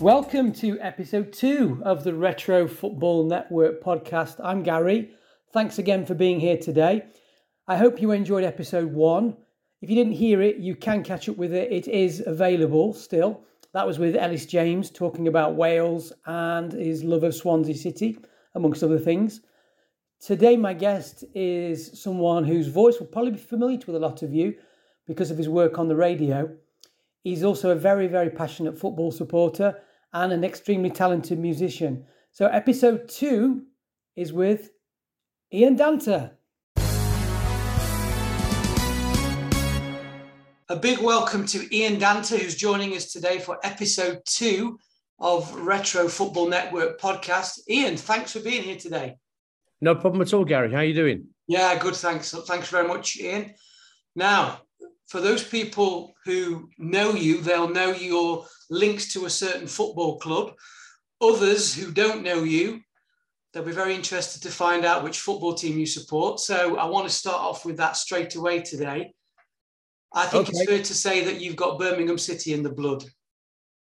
Welcome to episode two of the Retro Football Network podcast. I'm Gary. Thanks again for being here today. I hope you enjoyed episode one. If you didn't hear it, you can catch up with it. It is available still. That was with Ellis James talking about Wales and his love of Swansea City, amongst other things. Today, my guest is someone whose voice will probably be familiar to a lot of you because of his work on the radio. He's also a very, very passionate football supporter and an extremely talented musician. So, episode two is with Ian Danter. A big welcome to Ian Danter, who's joining us today for episode two of Retro Football Network podcast. Ian, thanks for being here today. No problem at all, Gary. How are you doing? Yeah, good. Thanks. Thanks very much, Ian. Now, for those people who know you, they'll know your links to a certain football club. Others who don't know you, they'll be very interested to find out which football team you support. So I want to start off with that straight away today. I think okay. it's fair to say that you've got Birmingham City in the blood.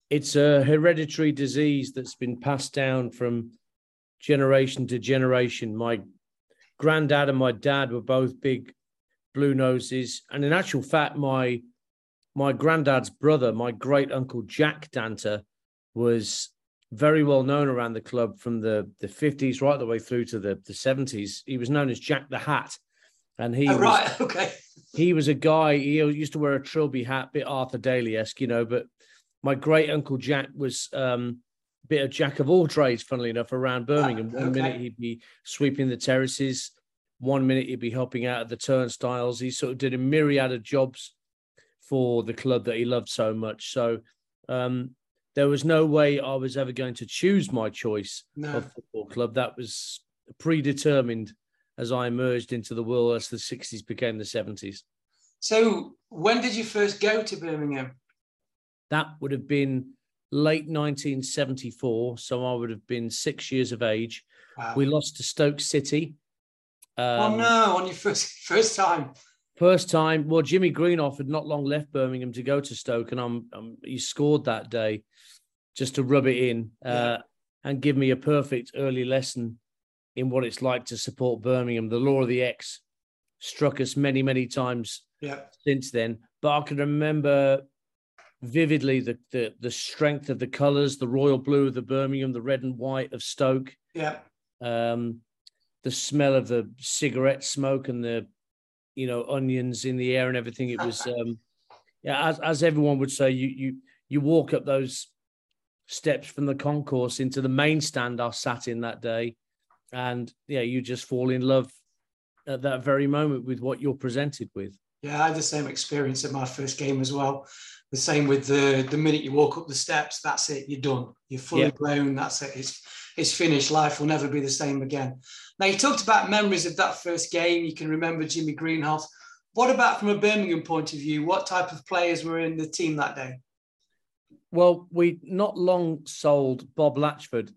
It's a hereditary disease that's been passed down from generation to generation. My granddad and my dad were both big blue noses, and in actual fact, my my granddad's brother, my great uncle Jack Danter, was very well known around the club from the the fifties right the way through to the the seventies. He was known as Jack the Hat, and he oh, was, right okay. he was a guy. He used to wear a trilby hat, bit Arthur Daley esque, you know. But my great uncle Jack was um, a bit of jack of all trades, funnily enough, around Birmingham. One okay. minute he'd be sweeping the terraces, one minute he'd be helping out at the turnstiles. He sort of did a myriad of jobs for the club that he loved so much. So um, there was no way I was ever going to choose my choice no. of football club. That was predetermined as I emerged into the world as the 60s became the 70s. So when did you first go to Birmingham? That would have been late 1974. So I would have been six years of age. Wow. We lost to Stoke City Oh, um, oh no, on your first first time. First time. Well, Jimmy Greenhoff had not long left Birmingham to go to Stoke, and I'm, I'm he scored that day just to rub it in uh, yeah. and give me a perfect early lesson in what it's like to support Birmingham. The law of the X struck us many, many times yeah. since then. But I can remember vividly the, the the strength of the colours, the royal blue of the Birmingham, the red and white of Stoke. Yeah. Um, the smell of the cigarette smoke and the you know onions in the air and everything. It was um, yeah, as as everyone would say, you you you walk up those steps from the concourse into the main stand I sat in that day, and yeah, you just fall in love at that very moment with what you're presented with. Yeah, I had the same experience at my first game as well. The same with the the minute you walk up the steps, that's it, you're done. You're fully yeah. grown. That's it. It's it's finished. Life will never be the same again. Now, you talked about memories of that first game. You can remember Jimmy Greenhoff. What about from a Birmingham point of view? What type of players were in the team that day? Well, we not long sold Bob Latchford,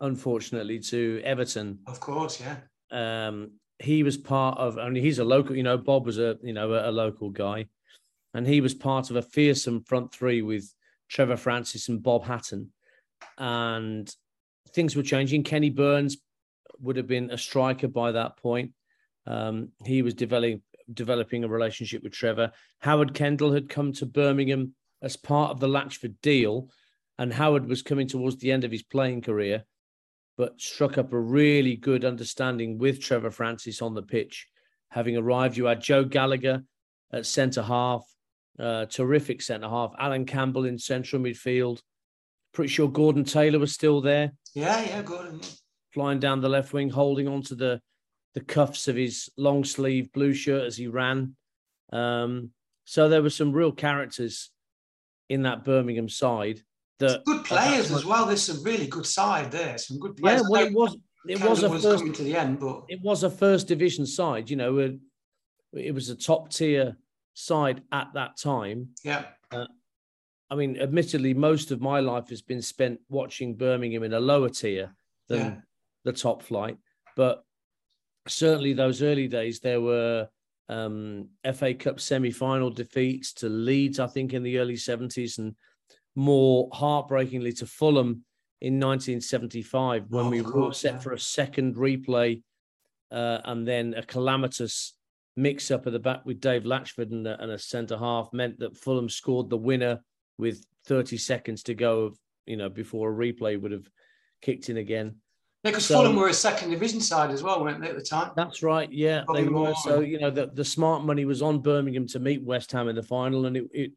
unfortunately, to Everton. Of course, yeah. Um, he was part of. I mean, he's a local. You know, Bob was a you know a, a local guy, and he was part of a fearsome front three with Trevor Francis and Bob Hatton, and things were changing. Kenny Burns would have been a striker by that point. Um, he was developing developing a relationship with Trevor. Howard Kendall had come to Birmingham as part of the Latchford deal, and Howard was coming towards the end of his playing career, but struck up a really good understanding with Trevor Francis on the pitch. Having arrived, you had Joe Gallagher at centre half, uh, terrific centre half. Alan Campbell in central midfield. Pretty sure Gordon Taylor was still there. Yeah, yeah, Gordon. Flying down the left wing, holding onto the the cuffs of his long sleeve blue shirt as he ran. Um, so there were some real characters in that Birmingham side. That good players as well. There's some really good side there. Some good players. Yeah, well, it was it was a was first, coming to the end, but it was a first division side. You know, it, it was a top tier side at that time. Yeah. Uh, I mean, admittedly, most of my life has been spent watching Birmingham in a lower tier than yeah the top flight. But certainly those early days, there were um, FA Cup semi-final defeats to Leeds, I think, in the early 70s, and more heartbreakingly to Fulham in 1975 when Oh, we were set yeah. for a second replay uh, and then a calamitous mix up at the back with Dave Latchford and a, and a centre half meant that Fulham scored the winner with 30 seconds to go of you know before a replay would have kicked in again because So- Fulham were a second division side as well, weren't they, at the time? That's right. Yeah, Probably they were. more. So you know the the smart money was on Birmingham to meet West Ham in the final, and it, it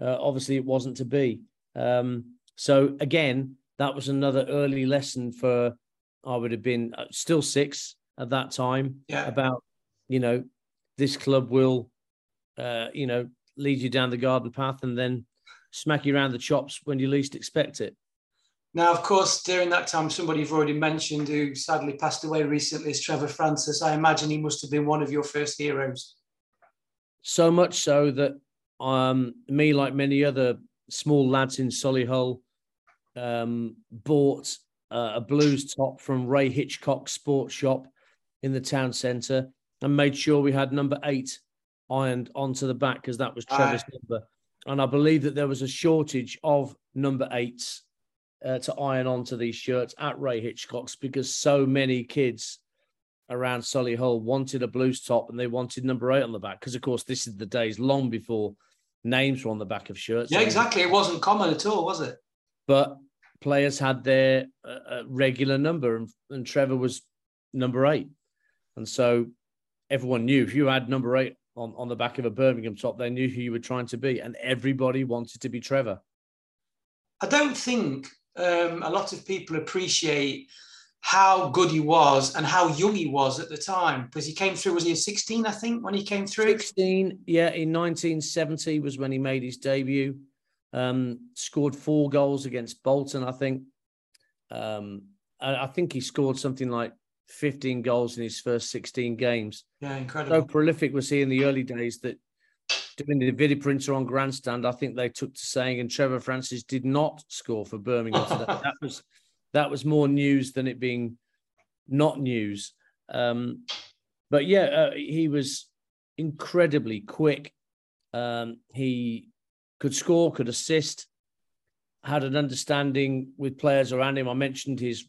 uh, obviously it wasn't to be. Um, so again, that was another early lesson for I would have been uh, still six at that time Yeah. about you know this club will uh, you know lead you down the garden path and then smack you around the chops when you least expect it. Now, of course, during that time, somebody you've already mentioned who sadly passed away recently is Trevor Francis. I imagine he must have been one of your first heroes. so much so that um, me, like many other small lads in Solihull, um, bought uh, a blues top from Ray Hitchcock Sports Shop in the town centre and made sure we had number eight ironed onto the back because that was Trevor's number. And I believe that there was a shortage of number eights uh, to iron onto these shirts at Ray Hitchcock's because so many kids around Solihull wanted a blues top and they wanted number eight on the back. Because, of course, this is the days long before names were on the back of shirts. Yeah, exactly. It wasn't common at all, was it? But players had their uh, uh, regular number, and, and Trevor was number eight. And so everyone knew if you had number eight on, on the back of a Birmingham top, they knew who you were trying to be. And everybody wanted to be Trevor. I don't think um, a lot of people appreciate how good he was and how young he was at the time because he came through. Was he 16? I think when he came through. 16, yeah, in 1970 was when he made his debut. Um, scored four goals against Bolton, I think. Um, I, I think he scored something like 15 goals in his first 16 games. Yeah, incredible So prolific was he in the early days that doing the video printer on grandstand, I think they took to saying, and Trevor Francis did not score for Birmingham. So that, that was that was more news than it being not news. Um, but yeah, uh, he was incredibly quick. Um, he could score, could assist, had an understanding with players around him. I mentioned his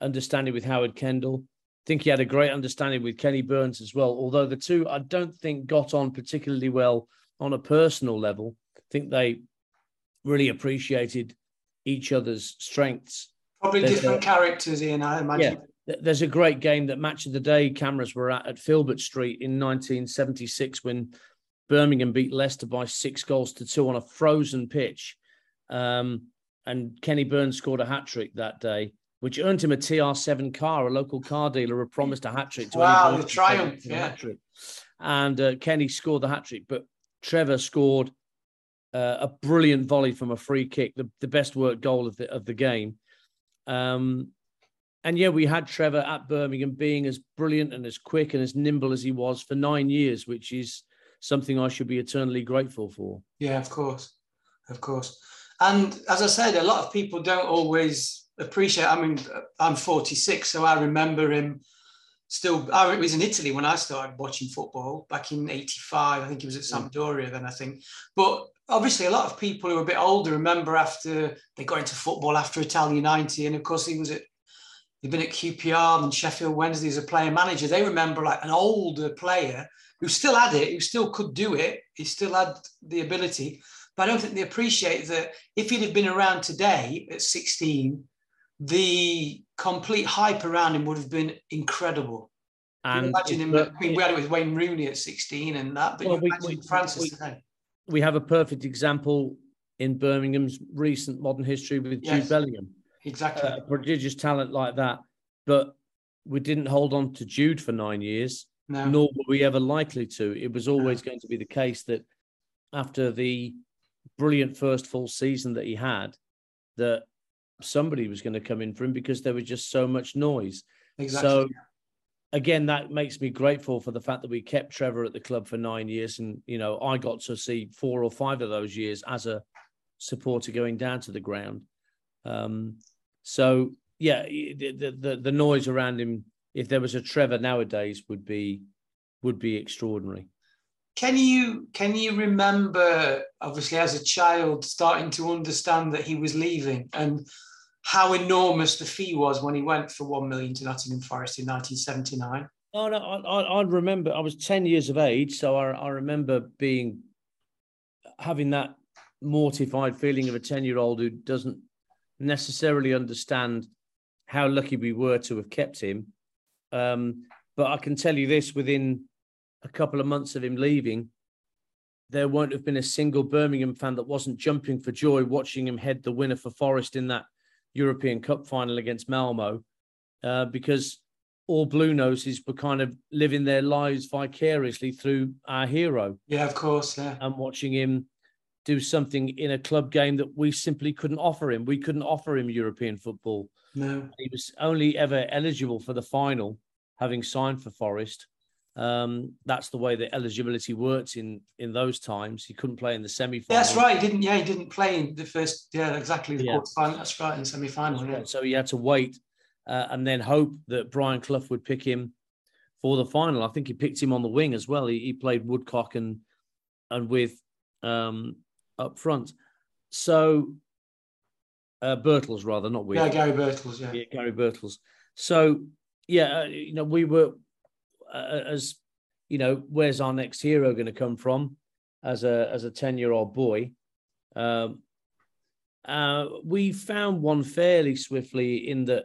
understanding with Howard Kendall. I think he had a great understanding with Kenny Burns as well. Although the two, I don't think, got on particularly well on a personal level. I think they really appreciated each other's strengths. Probably there's different a- characters, Ian, I imagine. Th- There's a great game that Match of the Day cameras were at at Filbert Street in 1976 when Birmingham beat Leicester by six goals to two on a frozen pitch. Um, and Kenny Burns scored a hat trick that day, which earned him a TR7 car. A local car dealer had promised a hat trick to Wow, the triumph, yeah. hat trick. And uh, Kenny scored the hat trick, but Trevor scored uh, a brilliant volley from a free kick, the, the best work goal of the of the game. Um, and yeah, we had Trevor at Birmingham being as brilliant and as quick and as nimble as he was for nine years, which is something I should be eternally grateful for. Yeah, of course, of course. And as I said, a lot of people don't always appreciate. I mean, I'm 46, so I remember him still. I was in Italy when I started watching football back in '85. I think he was at mm. Sampdoria then. I think, but obviously, a lot of people who are a bit older remember after they got into football after Italian '90, and of course, he was at. He'd been at QPR and Sheffield Wednesday as a player manager. They remember like an older player who still had it, who still could do it. He still had the ability. But I don't think they appreciate that if he'd have been around today at 16, the complete hype around him would have been incredible. And imagine him. I mean, we had it with Wayne Rooney at 16 and that, but Well, you we- Francis we- today. we have a perfect example in Birmingham's recent modern history with Yes. Jude Bellingham. Exactly. Uh, a prodigious talent like that. But we didn't hold on to Jude for nine years, no. nor were we ever likely to. It was always going to be the case that after the brilliant first full season that he had, that somebody was going to come in for him because there was just so much noise. exactly. So again, that makes me grateful for the fact that we kept Trevor at the club for nine years, and you know I got to see four or five of those years as a supporter going down to the ground. Um, so yeah, the, the the noise around him, if there was a Trevor nowadays, would be would be extraordinary. can you can you remember, obviously, as a child, starting to understand that he was leaving and how enormous the fee was when he went for one million to Nottingham Forest in 1979? Oh no, I, I remember I was 10 years of age, so I, I remember being having that mortified feeling of a 10 year old who doesn't necessarily understand how lucky we were to have kept him. Um, but I can tell you this within a couple of months of him leaving, there won't have been a single Birmingham fan that wasn't jumping for joy watching him head the winner for Forest in that European Cup final against Malmo, uh, because all Blue Noses were kind of living their lives vicariously through our hero. Yeah, of course. Yeah. And watching him do something in a club game that we simply couldn't offer him. We couldn't offer him European football. No. He was only ever eligible for the final, having signed for Forest. Um, that's the way the eligibility worked in in those times. He couldn't play in the semi final. That's right. He didn't. Yeah, he didn't play in the first. Yeah, exactly. The yeah. quarterfinal. That's right. In the semi final. Yeah. So he had to wait uh, and then hope that Brian Clough would pick him for the final. I think he picked him on the wing as well. He, he played Woodcock and and with um, up front. So uh, Birtles rather, not with yeah Gary Birtles. Yeah, yeah Gary Birtles. So yeah, uh, you know we were as you know, where's our next hero going to come from? As a as a ten year old boy, um, uh, we found one fairly swiftly in that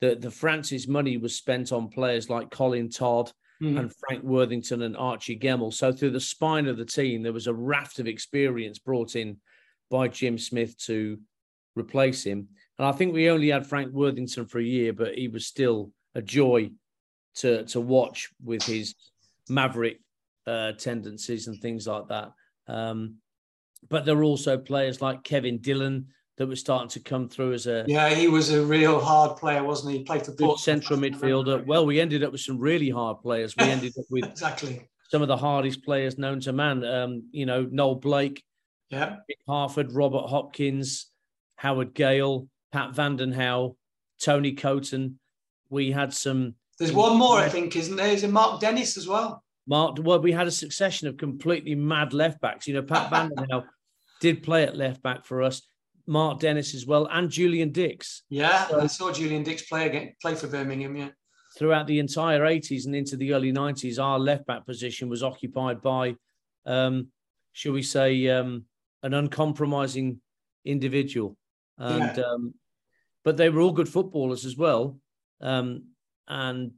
the the Francis money was spent on players like Colin Todd mm. and Frank Worthington and Archie Gemmill. So through the spine of the team, there was a raft of experience brought in by Jim Smith to replace him. And I think we only had Frank Worthington for a year, but he was still a joy to to watch with his maverick uh, tendencies and things like that. Um, but there were also players like Kevin Dillon that were starting to come through as a yeah he was a real hard player wasn't he, he played for good central midfielder. Well we ended up with some really hard players. We ended up with exactly. some of the hardest players known to man. Um, you know Noel Blake yeah. Harford Robert Hopkins Howard Gayle Pat Van den Hauwe Tony Coton we had some there's one more, I think, isn't there? There's a Mark Dennis as well. Mark, well, we had a succession of completely mad left backs. You know, Pat Van den Hauwe did play at left back for us. Mark Dennis as well, and Julian Dicks. Yeah, so, I saw Julian Dicks play again, play for Birmingham. Yeah. Throughout the entire 80s and into the early 90s, our left back position was occupied by, um, shall we say, um, an uncompromising individual. And yeah. um, but they were all good footballers as well. Um, and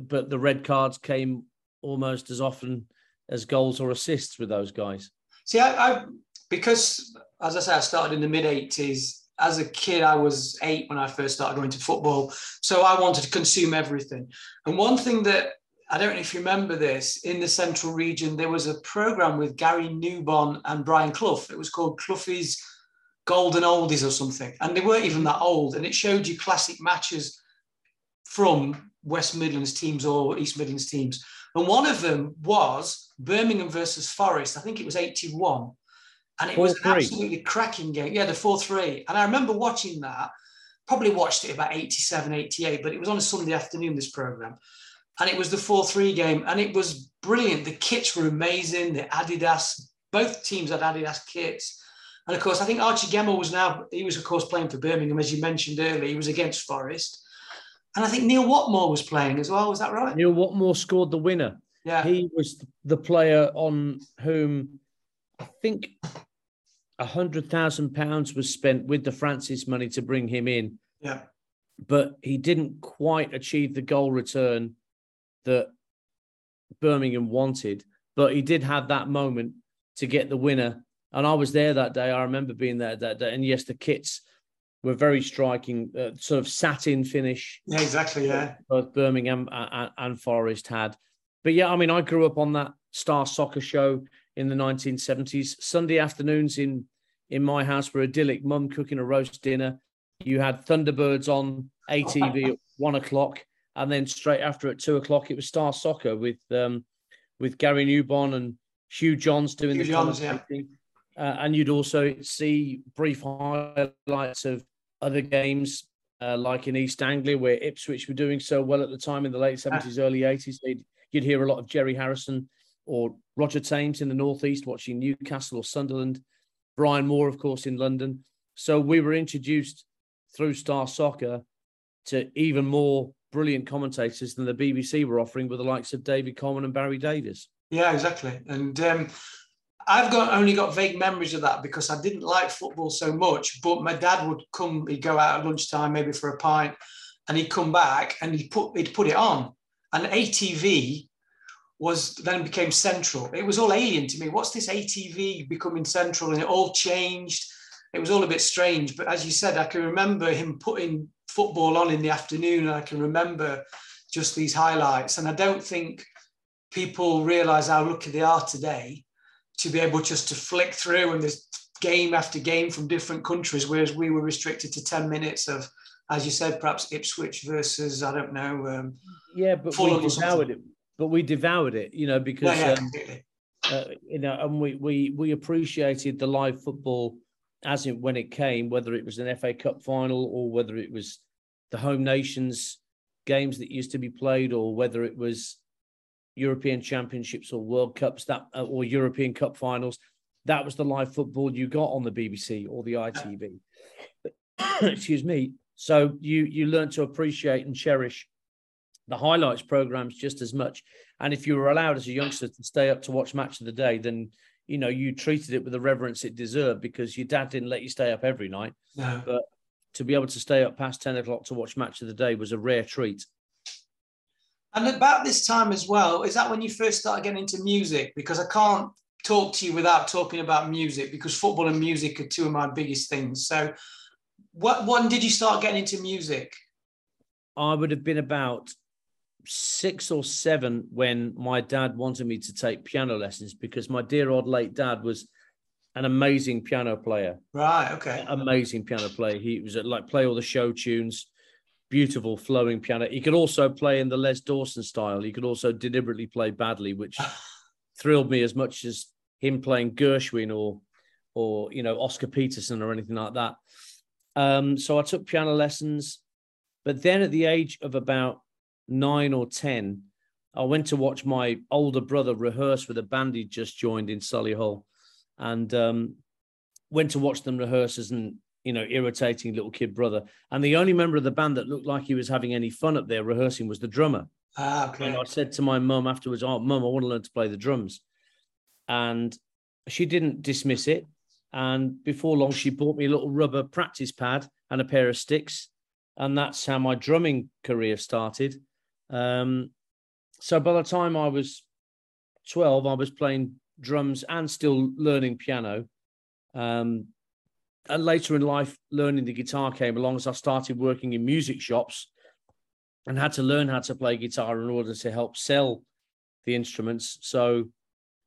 but the red cards came almost as often as goals or assists with those guys. See, I, I because as I say, I started in the mid '80s. As a kid, I was eight when I first started going to football, so I wanted to consume everything. And one thing that I don't know if you remember this in the central region, there was a program with Gary Newbon and Brian Clough. It was called Cloughie's Golden Oldies or something, and they weren't even that old. And it showed you classic matches from West Midlands teams or East Midlands teams. And one of them was Birmingham versus Forest. I think it was 81. And it was an absolutely cracking game. Yeah, the 4 3. And I remember watching that, probably watched it about 87, 88, but it was on a Sunday afternoon, this program. And it was the 4 3 game. And it was brilliant. The kits were amazing. The Adidas, both teams had Adidas kits. And of course, I think Archie Gemmill was now, he was, of course, playing for Birmingham, as you mentioned earlier. He was against Forest. And I think Neil Whatmore was playing as well. Was that right? Neil Whatmore scored the winner. Yeah. He was the player on whom I think a hundred thousand pounds was spent with the Francis money to bring him in. Yeah. But he didn't quite achieve the goal return that Birmingham wanted. But he did have that moment to get the winner. And I was there that day. I remember being there that day. And yes, the kits were very striking, uh, sort of satin finish. Yeah, exactly. Yeah, both Birmingham and, and Forest had. But yeah, I mean, I grew up on that Star Soccer show in the 1970s. Sunday afternoons in in my house were idyllic. Mum cooking a roast dinner. You had Thunderbirds on ATV at one o'clock, and then straight after at two o'clock it was Star Soccer with um, with Gary Newbon and Hugh Johns doing Hugh the Johns, yeah. Uh, and you'd also see brief highlights of other games, uh, like in East Anglia, where Ipswich were doing so well at the time in the late 70s, early 80s. You'd hear a lot of Gerry Harrison or Roger Tames in the northeast watching Newcastle or Sunderland, Brian Moore, of course, in London. So we were introduced through Star Soccer to even more brilliant commentators than the BBC were offering with the likes of David Coleman and Barry Davies. Yeah, exactly. And um, I've got only got vague memories of that because I didn't like football so much. But my dad would come, he'd go out at lunchtime, maybe for a pint, and he'd come back and he'd put he'd put it on. And ATV was then became central. It was all alien to me. What's this ATV becoming central? And it all changed. It was all a bit strange. But as you said, I can remember him putting football on in the afternoon. And I can remember just these highlights. And I don't think people realize how lucky they are today to be able just to flick through and there's game after game from different countries, whereas we were restricted to 10 minutes of, as you said, perhaps Ipswich versus, I don't know. Um, yeah, but we devoured it. But we devoured it, you know, because, yeah, um, uh, you know, and we, we, we appreciated the live football as it when it came, whether it was an FA Cup final or whether it was the home nations games that used to be played or whether it was European Championships or World Cups that uh, or European Cup finals. That was the live football you got on the BBC or the ITV. Excuse me. So you you learn to appreciate and cherish the highlights programs just as much. And if you were allowed as a youngster to stay up to watch Match of the Day, then you know you treated it with the reverence it deserved because your dad didn't let you stay up every night. No. But to be able to stay up past 10 o'clock to watch Match of the Day was a rare treat. And about this time as well, is that when you first started getting into music? Because I can't talk to you without talking about music because football and music are two of my biggest things. So, what when did you start getting into music? I would have been about six or seven when my dad wanted me to take piano lessons because my dear old late dad was an amazing piano player. Right. Okay. Amazing piano player. He was like play all the show tunes beautiful flowing piano. He could also play in the Les Dawson style. He could also deliberately play badly, which thrilled me as much as him playing Gershwin or or you know Oscar Peterson or anything like that. Um, so I took piano lessons, but then at the age of about nine or ten, I went to watch my older brother rehearse with a band he just joined in Solihull, and um, went to watch them rehearse and you know, irritating little kid brother. And the only member of the band that looked like he was having any fun up there rehearsing was the drummer. Ah, okay. And I said to my mum afterwards, Oh, mum, I want to learn to play the drums. And she didn't dismiss it. And before long, she bought me a little rubber practice pad and a pair of sticks. And that's how my drumming career started. Um, so by the time I was 12, I was playing drums and still learning piano. Um, and later in life, learning the guitar came along as I started working in music shops and had to learn how to play guitar in order to help sell the instruments. So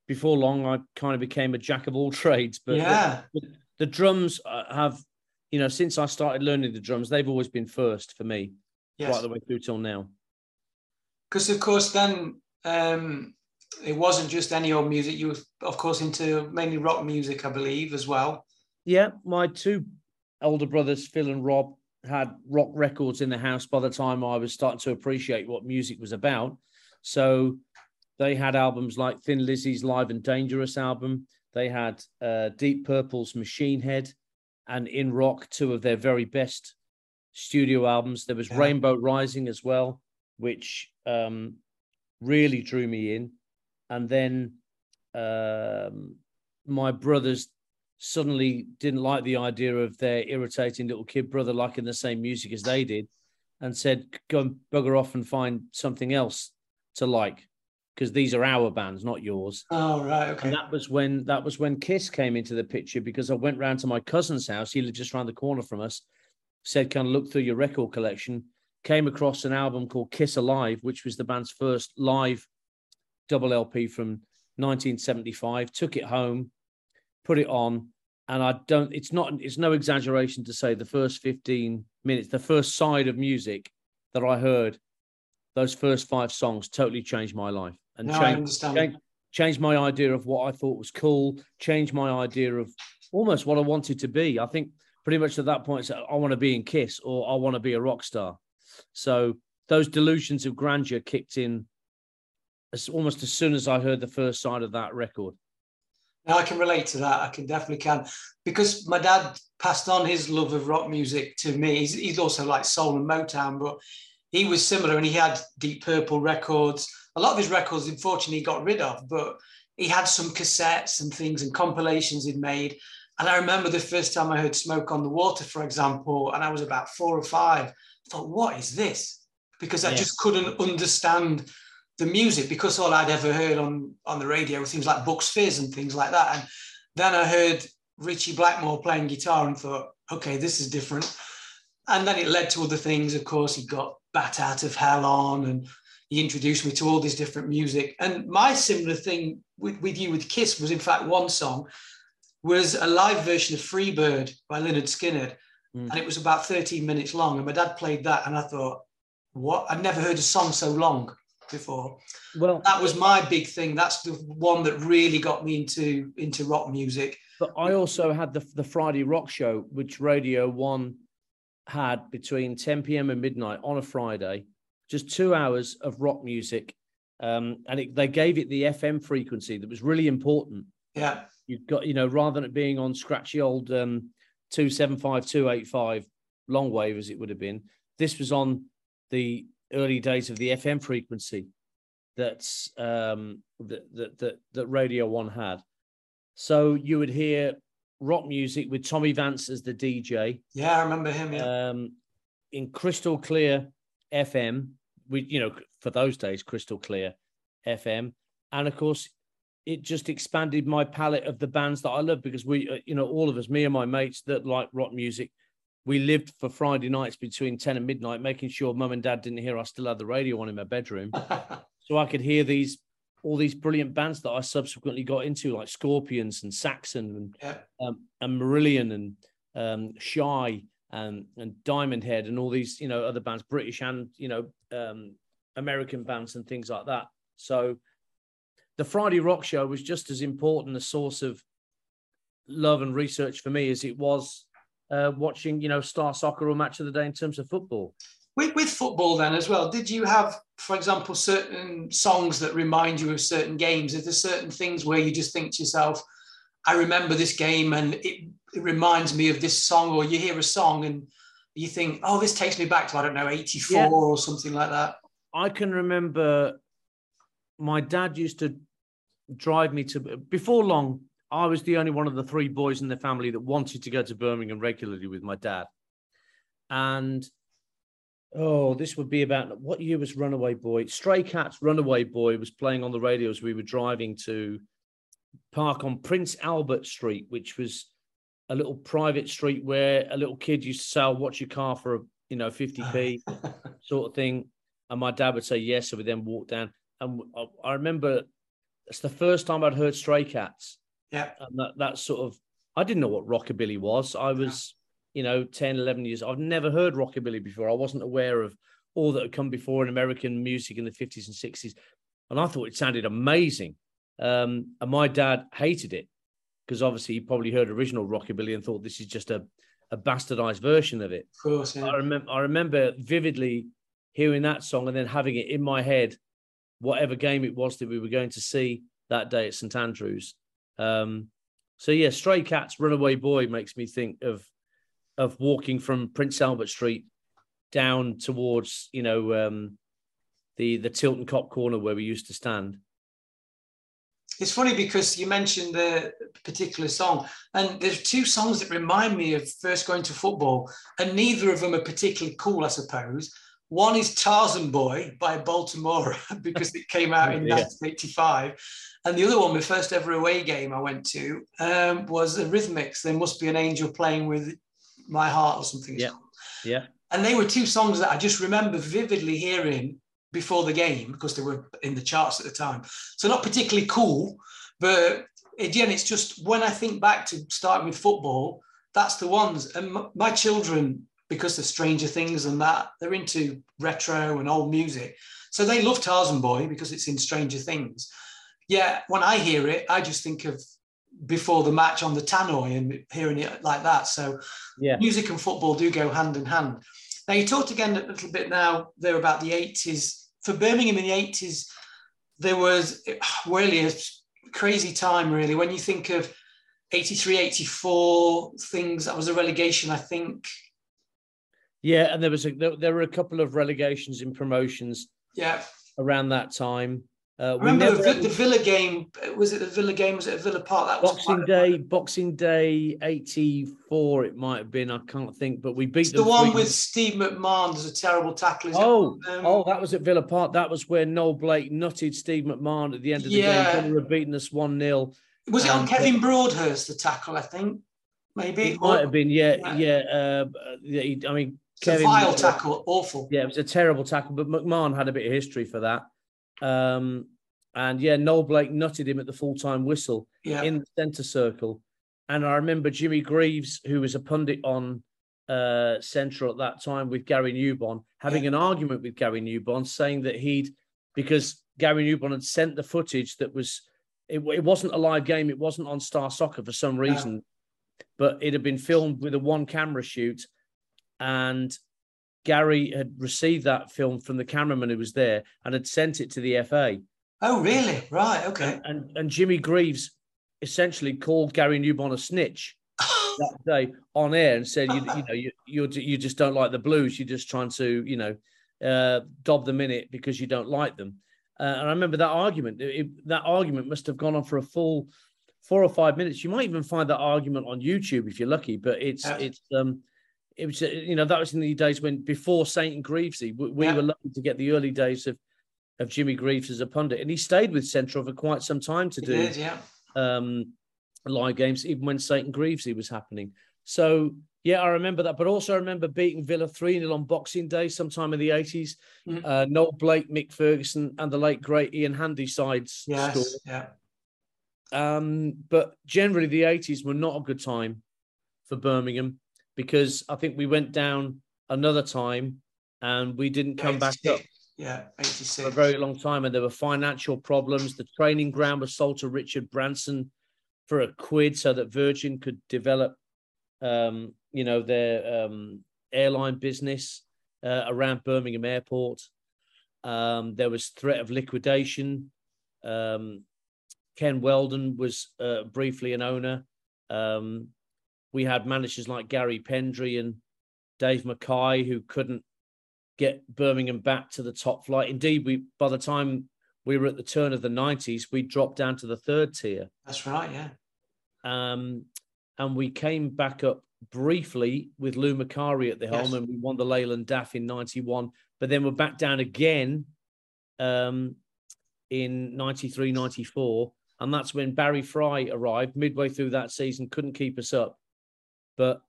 before long, I kind of became a jack of all trades. But yeah, the, the drums uh, have, you know, since I started learning the drums, they've always been first for me, yes. right the way through till now. Because of course, then um, it wasn't just any old music. You were, of course, into mainly rock music, I believe, as well. Yeah, my two older brothers, Phil and Rob, had rock records in the house by the time I was starting to appreciate what music was about. So they had albums like Thin Lizzy's Live and Dangerous album. They had uh, Deep Purple's Machine Head and In Rock, two of their very best studio albums. There was yeah. Rainbow Rising as well, which um, really drew me in. And then um, my brothers suddenly didn't like the idea of their irritating little kid brother liking the same music as they did and said, go and bugger off and find something else to like because these are our bands, not yours. Oh, right. Okay. And that was when that was when Kiss came into the picture because I went round to my cousin's house. He lived just around the corner from us. Said, "Can I look through your record collection?" Came across an album called Kiss Alive, which was the band's first live double LP from 1975. Took it home, put it on, and I don't. It's not. It's no exaggeration to say the first fifteen minutes, the first side of music that I heard, those first five songs totally changed my life and no, changed, changed, changed my idea of what I thought was cool. Changed my idea of almost what I wanted to be. I think pretty much at that point, I want to be in Kiss or I want to be a rock star. So those delusions of grandeur kicked in as almost as soon as I heard the first side of that record. Now I can relate to that. I can definitely can because my dad passed on his love of rock music to me. He's, he's also like soul and Motown, but he was similar and he had Deep Purple records. A lot of his records, unfortunately, he got rid of, but he had some cassettes and things and compilations he'd made. And I remember the first time I heard Smoke on the Water, for example, and I was about four or five. I thought, what is this? Because I yes. just couldn't understand the music because all I'd ever heard on, on the radio were things like Bucks Fizz and things like that. And then I heard Ritchie Blackmore playing guitar and thought, okay, this is different. And then it led to other things. Of course, he got Bat Out of Hell on and he introduced me to all this different music. And my similar thing with, with you with Kiss was, in fact, one song was a live version of Freebird by Lynyrd Skynyrd. Mm. And it was about 13 minutes long. And my dad played that. And I thought, what? I'd never heard a song so long before. Well, that was my big thing. That's the one that really got me into into rock music. But I also had the the Friday Rock Show, which Radio One had between 10 p.m. and midnight on a Friday, just two hours of rock music, um, and it, they gave it the FM frequency that was really important. Yeah, you got you know rather than it being on scratchy old um, two seven five two eight five long wave as it would have been, this was on the early days of the FM frequency that's um, that, that that that Radio One had. So you would hear rock music with Tommy Vance as the DJ. Yeah, I remember him. Yeah. Um, in crystal clear FM, we you know for those days crystal clear FM, and of course it just expanded my palette of the bands that I love because we uh, you know all of us, me and my mates that like rock music, we lived for Friday nights between 10 and midnight, making sure mum and dad didn't hear I still had the radio on in my bedroom. so I could hear these all these brilliant bands that I subsequently got into, like Scorpions and Saxon and yeah. um, and Marillion and um, Shy and and Diamond Head and all these you know other bands, British and you know um, American bands and things like that. So the Friday Rock Show was just as important a source of love and research for me as it was uh, watching, you know, Star Soccer or Match of the Day in terms of football. With, with football, then as well, did you have, for example, certain songs that remind you of certain games? Are there certain things where you just think to yourself, I remember this game and it, it reminds me of this song, or you hear a song and you think, oh, this takes me back to, I don't know, 84 yeah. or something like that? I can remember my dad used to drive me to, before long, I was the only one of the three boys in the family that wanted to go to Birmingham regularly with my dad. And oh, this would be about what year was Runaway Boy? Stray Cats Runaway Boy was playing on the radio as we were driving to park on Prince Albert Street, which was a little private street where a little kid used to sell watch your car for a you know 50p sort of thing. And my dad would say yes, so we then walk down. And I remember it's the first time I'd heard Stray Cats. Yeah. And that, that sort of, I didn't know what rockabilly was. I was, yeah. you know, 10, 11 years. I've never heard rockabilly before. I wasn't aware of all that had come before in American music in the 50s and 60s. And I thought it sounded amazing. Um, and my dad hated it because obviously he probably heard original rockabilly and thought this is just a, a bastardized version of it. Of course, yeah. I remember I remember vividly hearing that song and then having it in my head, whatever game it was that we were going to see that day at St Andrews. Um, so yeah, Stray Cats, Runaway Boy makes me think of of walking from Prince Albert Street down towards you know um, the the Tilton Cop corner where we used to stand. It's funny because you mentioned the particular song, and there's two songs that remind me of first going to football, and neither of them are particularly cool, I suppose. One is Tarzan Boy by Baltimora because it came out in yeah. 1985, and the other one, my first ever away game I went to, um, was the Eurythmics. There must be an angel playing with my heart or something. Yeah. Yeah. And they were two songs that I just remember vividly hearing before the game because they were in the charts at the time. So not particularly cool, but again, it's just when I think back to starting with football, that's the ones. And my children, because of Stranger Things and that, they're into retro and old music. So they love Tarzan Boy because it's in Stranger Things yeah, when I hear it, I just think of before the match on the tannoy and hearing it like that. So yeah, music and football do go hand in hand. Now you talked again a little bit now there about the 80s. For Birmingham in the 80s, there was really a crazy time, really. When you think of 83, 84, things, that was a relegation, I think. Yeah, and there was a, there, there were a couple of relegations and promotions. Yeah. Around that time. Uh, remember never, the, the, Villa game? Was it the Villa game? Was it a Villa Park? That was Boxing Day. Boxing Day '84. It might have been. I can't think. But we beat the one with Steve McMahon. There's a terrible tackle. oh, um, oh, that was at Villa Park. That was where Noel Blake nutted Steve McMahon at the end of the yeah. game. Villa had beaten us one 0 Was it on Kevin Broadhurst the tackle? I think maybe it might have been. Yeah, yeah. yeah, uh, yeah I mean, it's Kevin, a vile tackle, awful. Yeah, it was a terrible tackle. But McMahon had a bit of history for that. Um, and yeah, Noel Blake nutted him at the full time whistle yeah. in the centre circle. And I remember Jimmy Greaves, who was a pundit on uh, Central at that time with Gary Newbon, having yeah. an argument with Gary Newbon, saying that he'd, because Gary Newbon had sent the footage that was, it, it wasn't a live game, it wasn't on Star Soccer for some reason, but it had been filmed with a one camera shoot. And Gary had received that film from the cameraman who was there and had sent it to the FA. Oh, really? Right. Okay. And and, and Jimmy Greaves essentially called Gary Newbon a snitch that day on air and said, you, you know, you you you just don't like the Blues. You're just trying to, you know, uh, dob them in it because you don't like them. Uh, and I remember that argument. It, that argument must have gone on for a full four or five minutes. You might even find that argument on YouTube if you're lucky. But it's yeah. it's um it was you know that was in the days when before Saint and Greavesy we, we yeah. were lucky to get the early days of of Jimmy Greaves as a pundit, and he stayed with Central for quite some time to do did, yeah. um, live games, even when St. Greavesy was happening. So yeah, I remember that, but also I remember beating Villa 3 0 on Boxing Day sometime in the 80s. Mm-hmm. Uh, Noel Blake, Mick Ferguson, and the late great Ian Handysides yes. Yeah. Um, but generally, the 80s were not a good time for Birmingham because I think we went down another time and we didn't come 86. back up. Yeah, 86. For a very long time. And there were financial problems. The training ground was sold to Richard Branson for a quid so that Virgin could develop, um, you know, their um, airline business uh, around Birmingham Airport. Um, there was threat of liquidation. Um, Ken Wheldon was uh, briefly an owner. Um, we had managers like Garry Pendrey and Dave Mackay who couldn't get Birmingham back to the top flight. Indeed, we by the time we were at the turn of the 90s, we dropped down to the third tier. That's right, yeah. Um, and we came back up briefly with Lou Macari at the helm, yes. and we won the Leyland DAF in 91, but then we're back down again um, in 93, 94. And that's when Barry Fry arrived midway through that season, couldn't keep us up. But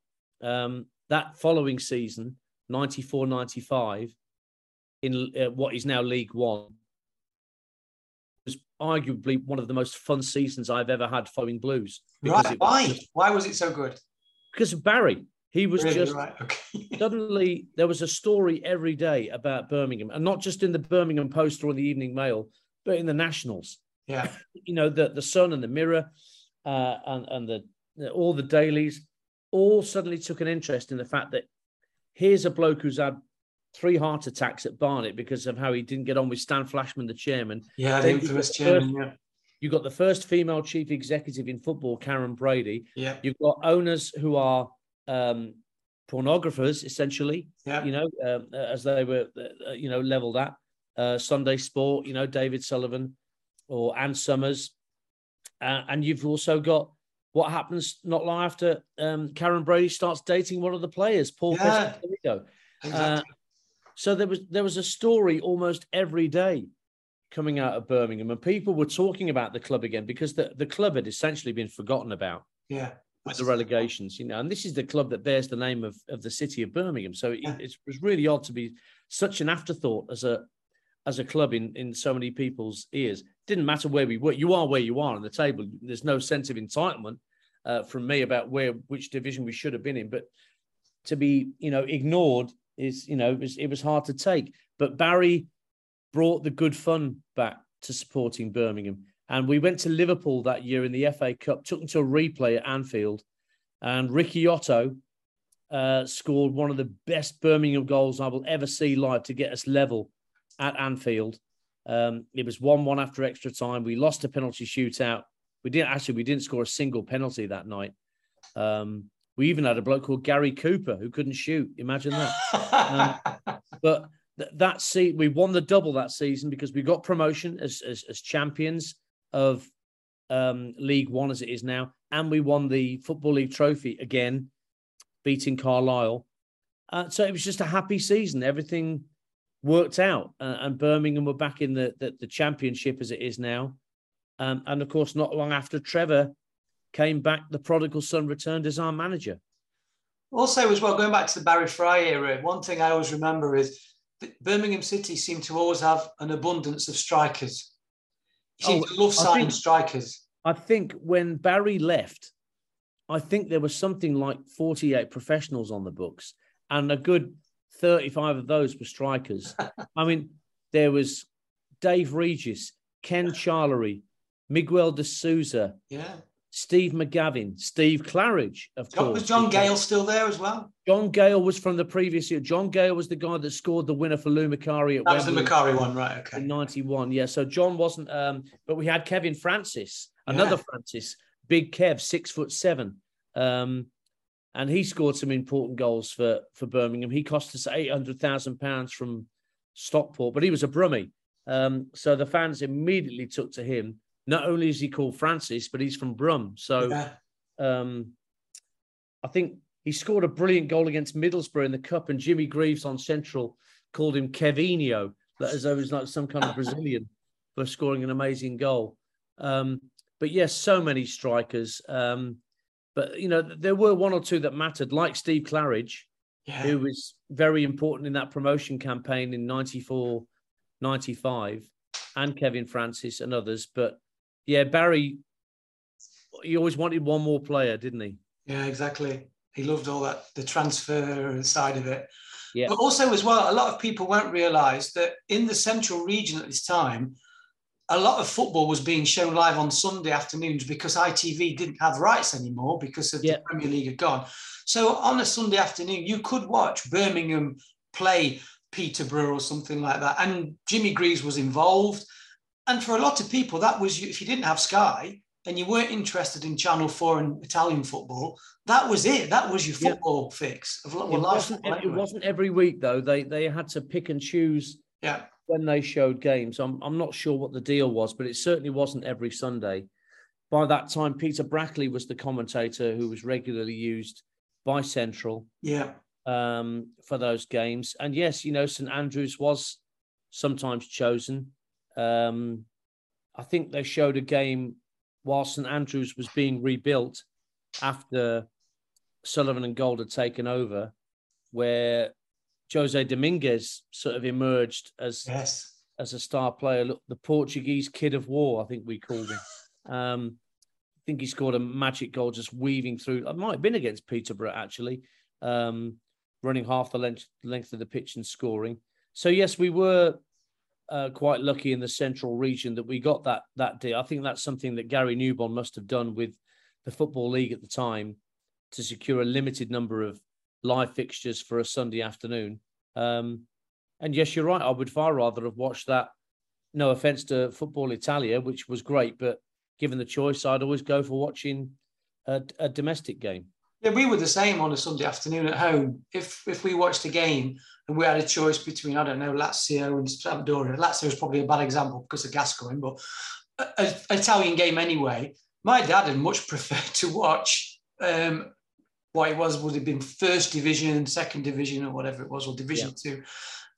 um, that following season, 94 95 in uh, what is now League One was arguably one of the most fun seasons I've ever had following Blues. Right. Why? Just, Why was it so good? Because of Barry. He was really? just right. okay. suddenly there was a story every day about Birmingham, and not just in the Birmingham Post or the Evening Mail, but in the Nationals. Yeah, you know the the Sun and the Mirror, uh, and and the all the dailies all suddenly took an interest in the fact that here's a bloke who's had three heart attacks at Barnet because of how he didn't get on with Stan Flashman, the chairman. Yeah, the infamous chairman. First, yeah. You've got the first female chief executive in football, Karren Brady. Yeah. You've got owners who are um, pornographers, essentially. Yeah. You know, um, as they were, uh, you know, leveled at uh, Sunday Sport. You know, David Sullivan or Ann Summers, uh, and you've also got what happens not long after um, Karren Brady starts dating one of the players, Paul yeah, exactly. uh, so there was there was a story almost every day coming out of Birmingham, and people were talking about the club again because the, the club had essentially been forgotten about. Yeah. With the relegations, you know, and this is the club that bears the name of, of the city of Birmingham. So it, yeah. it was really odd to be such an afterthought as a as a club in in so many people's ears. Didn't matter where we were. You are where you are on the table. There's no sense of entitlement uh, from me about where which division we should have been in. But to be, you know, ignored is, you know, it was, it was hard to take. But Barry brought the good fun back to supporting Birmingham. And we went to Liverpool that year in the FA Cup, took them to a replay at Anfield. And Ricky Otto uh, scored one of the best Birmingham goals I will ever see live to get us level at Anfield. Um, it was one-one after extra time. We lost a penalty shootout. We didn't actually. We didn't score a single penalty that night. Um, we even had a bloke called Gary Cooper who couldn't shoot. Imagine that. um, but th- that see, we won the double that season because we got promotion as as, as champions of um, League One as it is now, and we won the Football League trophy again, beating Carlisle. Uh, so it was just a happy season. Everything worked out, uh, and Birmingham were back in the, the, the championship as it is now. Um, and of course, not long after Trevor came back, the prodigal son returned as our manager. Also, as well, going back to the Barry Fry era, one thing I always remember is that Birmingham City seemed to always have an abundance of strikers. You seem oh, to love signing strikers. I think when Barry left, I think there was something like 48 professionals on the books, and a good 35 of those were strikers. I mean, there was Dave Regis, Ken Charlery, Miguel de Souza, yeah. Steve McGavin, Steve Claridge, of John, course. Was John Gayle still there as well? John Gayle was from the previous year. John Gayle was the guy that scored the winner for Lou Macari at That Wembley was the Macari one, right? Okay. In 91, yeah. So John wasn't, um, but we had Kevin Francis, another yeah. Francis, big Kev, six foot seven. Um, and he scored some important goals for for Birmingham. He cost us eight hundred thousand pounds from Stockport, but he was a Brummie. Um, so the fans immediately took to him. Not only is he called Francis, but he's from Brum. So yeah. um, I think he scored a brilliant goal against Middlesbrough in the cup, and Jimmy Greaves on Central called him Kevinho, as though he was like some kind of Brazilian for scoring an amazing goal. Um, but yes, so many strikers. Um, but you know, there were one or two that mattered, like Steve Claridge, yeah. who was very important in that promotion campaign in 94, 95, and Kevin Francis and others. But yeah, Barry, he always wanted one more player, didn't he? Yeah, exactly. He loved all that, the transfer side of it. Yeah. But also, as well, a lot of people won't realise that in the central region at this time, a lot of football was being shown live on Sunday afternoons because ITV didn't have rights anymore because of the Premier League had gone. So on a Sunday afternoon, you could watch Birmingham play Peterborough or something like that. And Jimmy Greaves was involved. And for a lot of people, that was if you didn't have Sky and you weren't interested in Channel 4 and Italian football, that was it. That was your football fix. Of, well, it, wasn't, anyway. it wasn't every week, though. They, they had to pick and choose. Yeah when they showed games. I'm I'm not sure what the deal was, but it certainly wasn't every Sunday. By that time, Peter Brackley was the commentator who was regularly used by Central. Yeah. Um, for those games, and yes, you know, St Andrews was sometimes chosen. Um, I think they showed a game while St Andrews was being rebuilt after Sullivan and Gold had taken over, where Jose Dominguez sort of emerged as yes. as a star player. Look, the Portuguese kid of war, I think we called him. Um, I think he scored a magic goal just weaving through. It might have been against Peterborough actually, um, running half the length length of the pitch and scoring. So yes, we were uh, quite lucky in the central region that we got that that deal. I think that's something that Gary Newbon must have done with the football league at the time to secure a limited number of live fixtures for a Sunday afternoon. Um, and yes, you're right. I would far rather have watched that. No offense to Football Italia, which was great, but given the choice, I'd always go for watching a, a domestic game. Yeah, we were the same on a Sunday afternoon at home. If if we watched a game and we had a choice between I don't know Lazio and Sampdoria, Lazio is probably a bad example because of Gascoigne, but an Italian game anyway. My dad had much preferred to watch um, what it was would have been first division, second division, or whatever it was, or division yeah. two,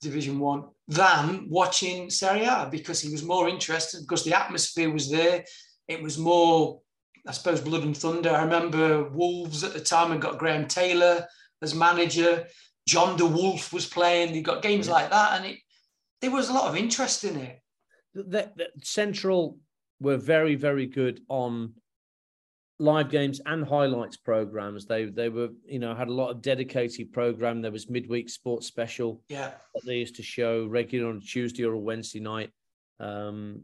division one, than watching Serie A because he was more interested because the atmosphere was there. It was more, I suppose, blood and thunder. I remember Wolves at the time and got Graham Taylor as manager. John de Wolf was playing. You got games yeah. like that, and it there was a lot of interest in it. The, the Central were very, very good on live games and highlights programs. They they were you know had a lot of dedicated program. There was midweek sports special. Yeah, that they used to show regular on a Tuesday or a Wednesday night. Um,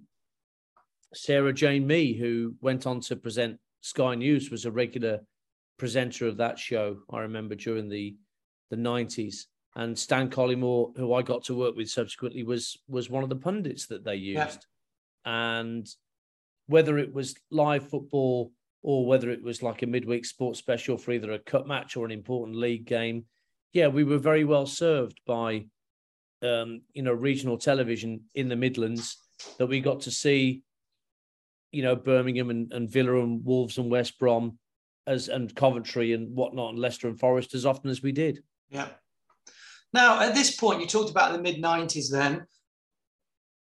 Sarah Jane Mee, who went on to present Sky News, was a regular presenter of that show. I remember during the the nineties. and Stan Collymore, who I got to work with subsequently, was was one of the pundits that they used. Yeah. And whether it was live football or whether it was like a midweek sports special for either a cup match or an important league game, yeah, we were very well served by um, you know regional television in the Midlands that we got to see, you know, Birmingham and, and Villa and Wolves and West Brom as and Coventry and whatnot and Leicester and Forest as often as we did. Yeah. Now, at this point, you talked about the mid 90s then.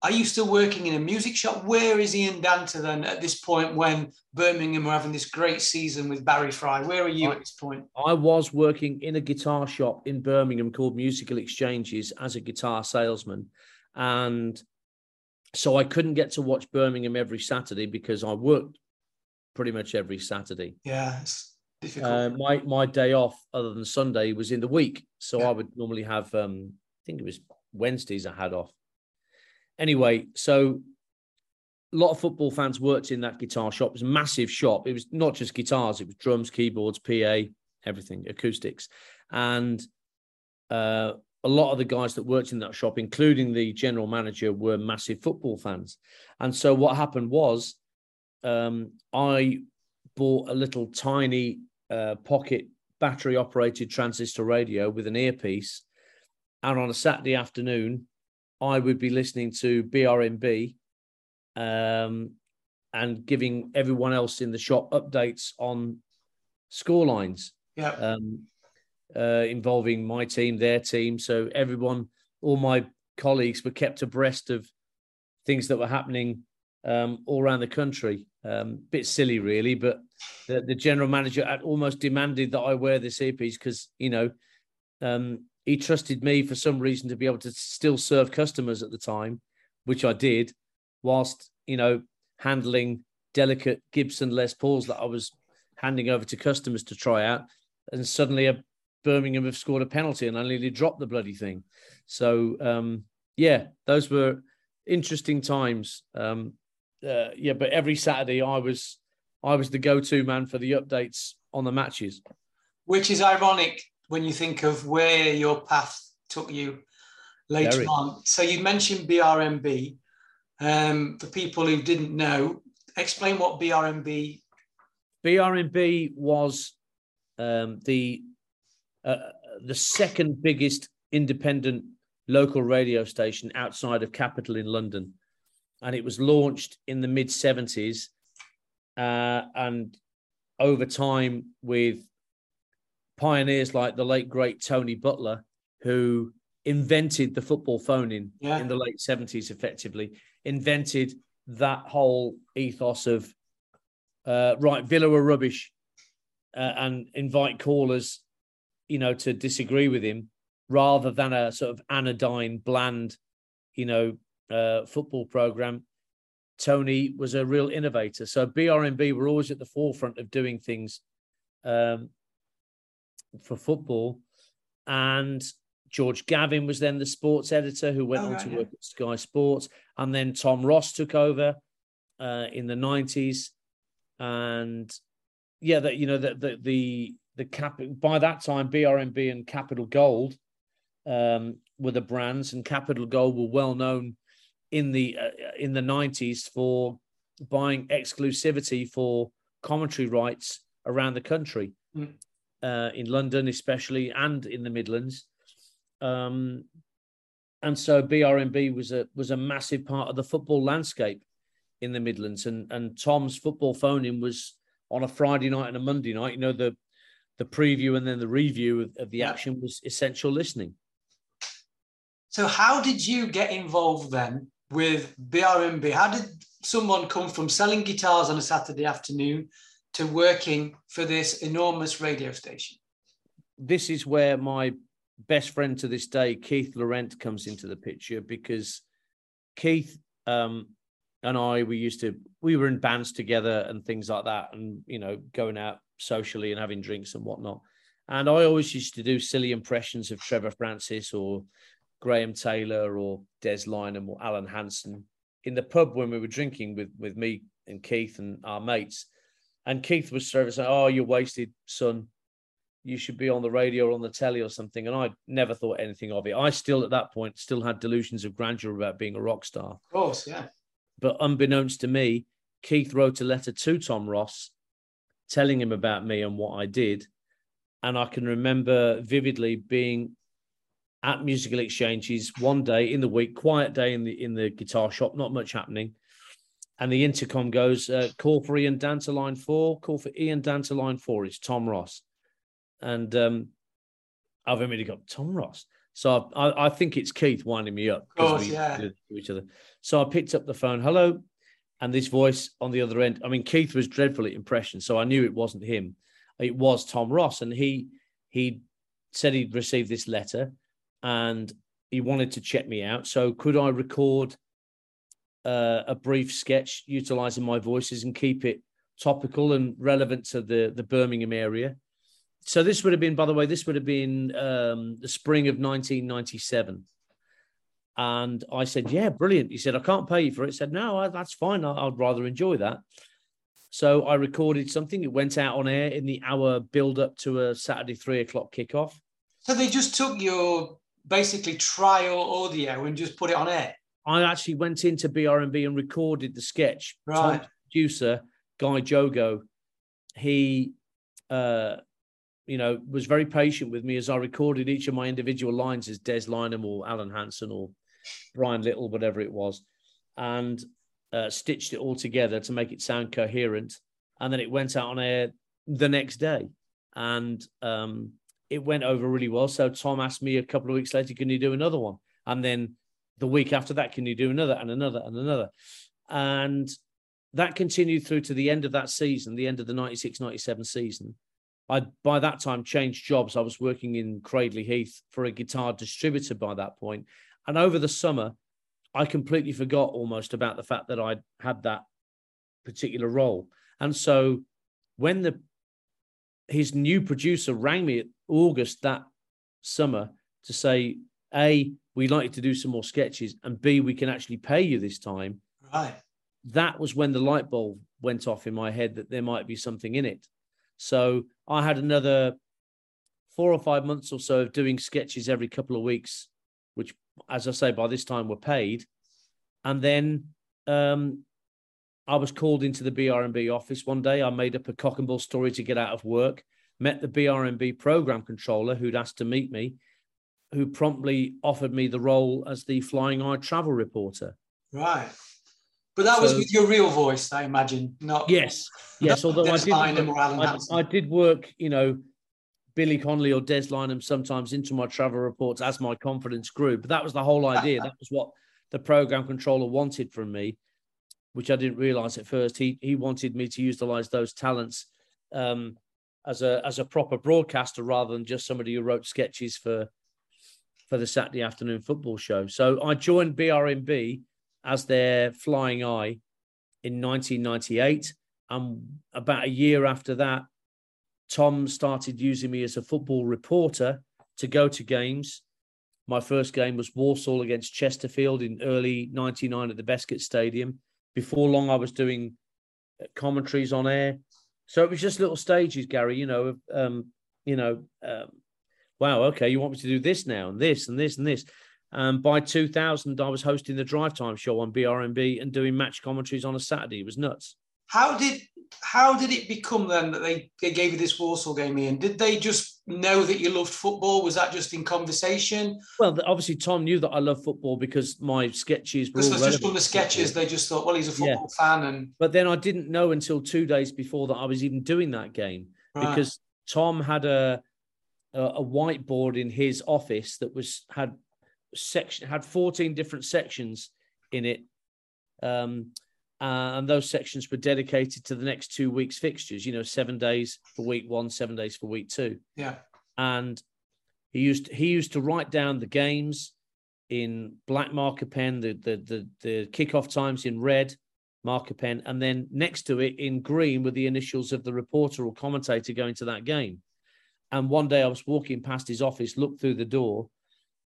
Are you still working in a music shop? Where is Ian Danter then at this point when Birmingham were having this great season with Barry Fry? Where are you I, at this point? I was working in a guitar shop in Birmingham called Musical Exchanges as a guitar salesman. And so I couldn't get to watch Birmingham every Saturday because I worked pretty much every Saturday. Yeah, it's difficult. Uh, my my day off, other than Sunday, was in the week, so yeah. I would normally have. Um, I think it was Wednesdays I had off anyway, so a lot of football fans worked in that guitar shop. It was a massive shop. It was not just guitars, it was drums, keyboards, PA, everything, acoustics. And uh, a lot of the guys that worked in that shop, including the general manager, were massive football fans. And so what happened was um, I bought a little tiny uh, pocket battery operated transistor radio with an earpiece. And on a Saturday afternoon, I would be listening to BRMB um, and giving everyone else in the shop updates on score lines. Yeah. Um, uh, involving my team, their team. So everyone, all my colleagues were kept abreast of things that were happening um, all around the country. Um, bit silly, really, but the, the, general manager had almost demanded that I wear this earpiece because, you know, um, he trusted me for some reason to be able to still serve customers at the time, which I did, whilst you know handling delicate Gibson Les Pauls that I was handing over to customers to try out, and suddenly a Birmingham have scored a penalty and I nearly dropped the bloody thing. So um, yeah, those were interesting times. Um, uh, yeah, but every Saturday I was I was the go-to man for the updates on the matches. Which is ironic when you think of where your path took you later Very. on. So you mentioned BRMB. Um, for people who didn't know, explain what BRMB. BRMB was um, the uh, the second biggest independent local radio station outside of Capital in London, and it was launched in the mid seventies, uh, and over time with pioneers like the late great Tony Butler, who invented the football phone in yeah. in the late 70s effectively invented that whole ethos of uh, right villa are rubbish uh, and invite callers you know to disagree with him rather than a sort of anodyne bland you know uh, football program tony was a real innovator so brmb were always at the forefront of doing things um, for football. And George Gavin was then the sports editor who went oh, on right, to yeah. work at Sky Sports. And then Tom Ross took over uh, in the 90s. And yeah, that you know, the the the, the cap by that time, BRMB and Capital Gold um, were the brands, and Capital Gold were well known in the uh, in the 90s for buying exclusivity for commentary rights around the country. Mm uh, in London, especially, and in the Midlands. Um, and so BRMB was a was a massive part of the football landscape in the Midlands. And and Tom's football phoning was on a Friday night and a Monday night. You know the the preview and then the review of, of the action was essential listening. So how did you get involved then with BRMB? How did someone come from selling guitars on a Saturday afternoon to working for this enormous radio station? This is where my best friend to this day, Keith Laurent, comes into the picture because Keith um, and I, we used to, we were in bands together and things like that, and you know, going out socially and having drinks and whatnot. And I always used to do silly impressions of Trevor Francis or Graham Taylor or Des Lynam or Alan Hansen in the pub when we were drinking with with me and Keith and our mates. And Keith was sort of saying, "Oh, you're wasted, son. you should be on the radio or on the telly or something. And I never thought anything of it. I still, at that point, still had delusions of grandeur about being a rock star. Of course, yeah. But unbeknownst to me, Keith wrote a letter to Tom Ross telling him about me and what I did. And I can remember vividly being at musical exchanges one day in the week, quiet day in the in the guitar shop, not much happening. And the intercom goes, uh, call for Ian Danter line four, call for Ian Danter line four. It's Tom Ross and um, I've immediately got Tom Ross. So I, I, think it's Keith winding me up because we yeah. to each other. So I picked up the phone, hello, and this voice on the other end. I mean, Keith was dreadfully impressioned, so I knew it wasn't him. It was Tom Ross, and he he said he'd received this letter, and he wanted to check me out. So could I record uh, a brief sketch utilizing my voices and keep it topical and relevant to the the Birmingham area? so this would have been, by the way, this would have been um, the spring of 1997. And I said, yeah, brilliant. He said, I can't pay you for it. I said, no, that's fine. I'd rather enjoy that. So I recorded something. It went out on air in the hour build up to a Saturday three o'clock kickoff. So they just took your basically trial audio and just put it on air. I actually went into BRMB and recorded the sketch. Right. Tom, producer Guy Jogo, he uh, you know, was very patient with me as I recorded each of my individual lines as Des Lynam or Alan Hansen or Brian Little, whatever it was, and uh, stitched it all together to make it sound coherent. And then it went out on air the next day, and um, it went over really well. So Tom asked me a couple of weeks later, "Can you do another one?" And then the week after that, "Can you do another and another and another?" And that continued through to the end of that season, the end of the 96 97 season. I by that time changed jobs. I was working in Cradley Heath for a guitar distributor by that point, and over the summer, I completely forgot almost about the fact that I had that particular role. And so, when the his new producer rang me at August that summer to say, A, we'd like you to do some more sketches, and B, we can actually pay you this time. Right. That was when the light bulb went off in my head that there might be something in it. So I had another four or five months or so of doing sketches every couple of weeks, which, as I say, by this time were paid. And then um, I was called into the BRMB office one day. I made up a cock and bull story to get out of work, met the BRMB program controller who'd asked to meet me, who promptly offered me the role as the flying eye travel reporter. Right. But that so, was with your real voice, I imagine. Not yes, yes. Although I did, I, I, did work, you know, Billy Connolly or Des Lynam sometimes into my travel reports as my confidence grew. But that was the whole idea. that was what the program controller wanted from me, which I didn't realize at first. He he wanted me to utilize those talents um, as a as a proper broadcaster rather than just somebody who wrote sketches for for the Saturday afternoon football show. So I joined BRMB as their flying eye in 1998. And about a year after that, Tom started using me as a football reporter to go to games. My first game was Walsall against Chesterfield in early 99 at the Bescot Stadium. Before long, I was doing commentaries on air. So it was just little stages, Gary, you know, um, you know, um, wow, okay, you want me to do this now and this and this and this. Um, by 2000, I was hosting the Drive Time show on BRMB and doing match commentaries on a Saturday. It was nuts. How did how did it become then that they, they gave you this Walsall game in? Did they just know that you loved football? Was that just in conversation? Well, obviously Tom knew that I love football because my sketches were all just from the sketches. They just thought, well, he's a football yeah. fan, and but then I didn't know until two days before that I was even doing that game right. because Tom had a a whiteboard in his office that was had section had 14 different sections in it. Um, and those sections were dedicated to the next two weeks fixtures you know seven days for week one seven days for week two. Yeah. And he used he used to write down the games in black marker pen the the the, the kickoff times in red marker pen and then next to it in green were the initials of the reporter or commentator going to that game and one day i was walking past his office looked through the door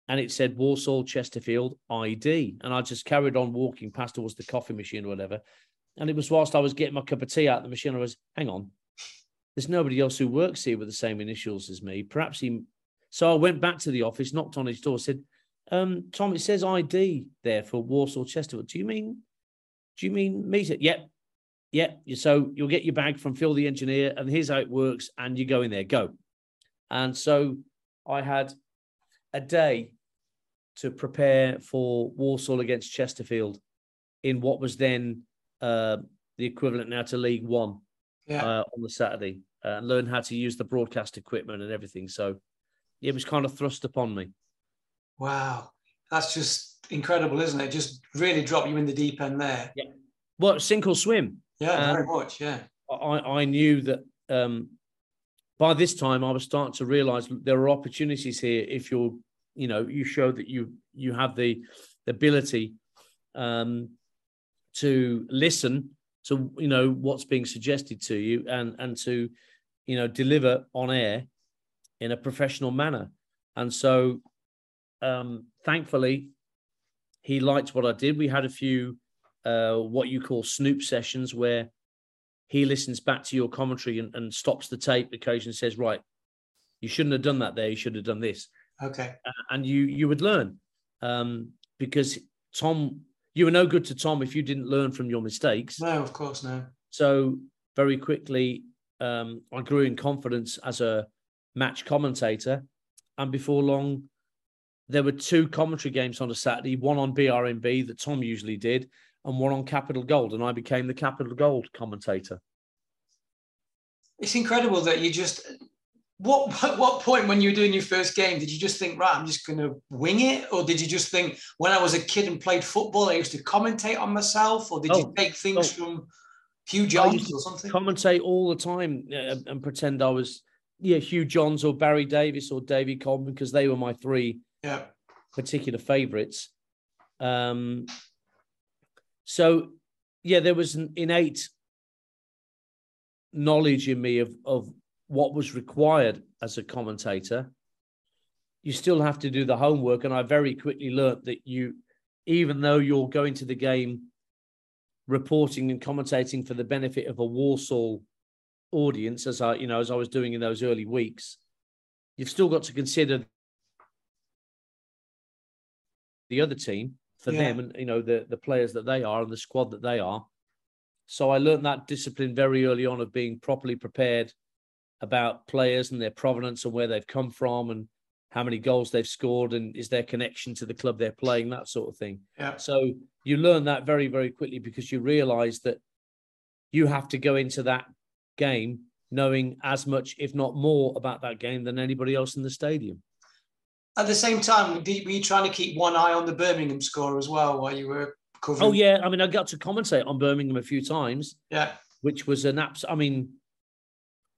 and it said Walsall Chesterfield ID. And I just carried on walking past towards the coffee machine or whatever. And it was whilst I was getting my cup of tea out of the machine, I was, hang on, there's nobody else who works here with the same initials as me. Perhaps he. So I went back to the office, knocked on his door, said, um, "Tom, it says ID there for Walsall Chesterfield. Do you mean? Do you mean meet it? Yep, yep. So you'll get your bag from Phil the engineer, and here's how it works, and you go in there, go." And so I had a day to prepare for Walsall against Chesterfield in what was then uh, the equivalent now to League One Yeah. uh, on the Saturday uh, and learn how to use the broadcast equipment and everything. So it was kind of thrust upon me. Wow. That's just incredible, isn't it? Just really drop you in the deep end there. Yeah. Well, sink or swim. Yeah, very Um, much. Yeah. I, I knew that um, by this time I was starting to realize there are opportunities here if you're, you know, you show that you you have the, the ability um, to listen to you know what's being suggested to you and and to you know deliver on air in a professional manner. And so, um, thankfully, he liked what I did. We had a few uh, what you call snoop sessions where he listens back to your commentary and, and stops the tape occasionally and says, right, you shouldn't have done that there. You should have done this. Okay. And you you would learn um, because Tom, you were no good to Tom if you didn't learn from your mistakes. No, of course, no. So very quickly, um, I grew in confidence as a match commentator. And before long, there were two commentary games on a Saturday, one on BRMB that Tom usually did, and one on Capital Gold. And I became the Capital Gold commentator. It's incredible that you just. What what point when you were doing your first game did you just think right I'm just going to wing it or did you just think when I was a kid and played football I used to commentate on myself or did you Oh, take things oh. from Hugh Johns or something? commentate all the time uh, and pretend I was, yeah, Hugh Johns or Barry Davies or Davy Coleman because they were my three Yeah. particular favorites. Um, so, yeah, there was an innate knowledge in me of, of what was required as a commentator. You still have to do the homework. And I very quickly learnt that you, even though you're going to the game reporting and commentating for the benefit of a Walsall audience, as I, you know, as I was doing in those early weeks, you've still got to consider the other team for Yeah. them and you know the the players that they are and the squad that they are. So I learned that discipline very early on of being properly prepared about players and their provenance and where they've come from and how many goals they've scored and is their connection to the club they're playing that sort of thing. Yeah. So you learn that very very quickly because you realize that you have to go into that game knowing as much if not more about that game than anybody else in the stadium. At the same time, were you trying to keep one eye on the Birmingham score as well while you were covering? Oh yeah, I mean I got to commentate on Birmingham a few times, Yeah. which was an abs. I mean,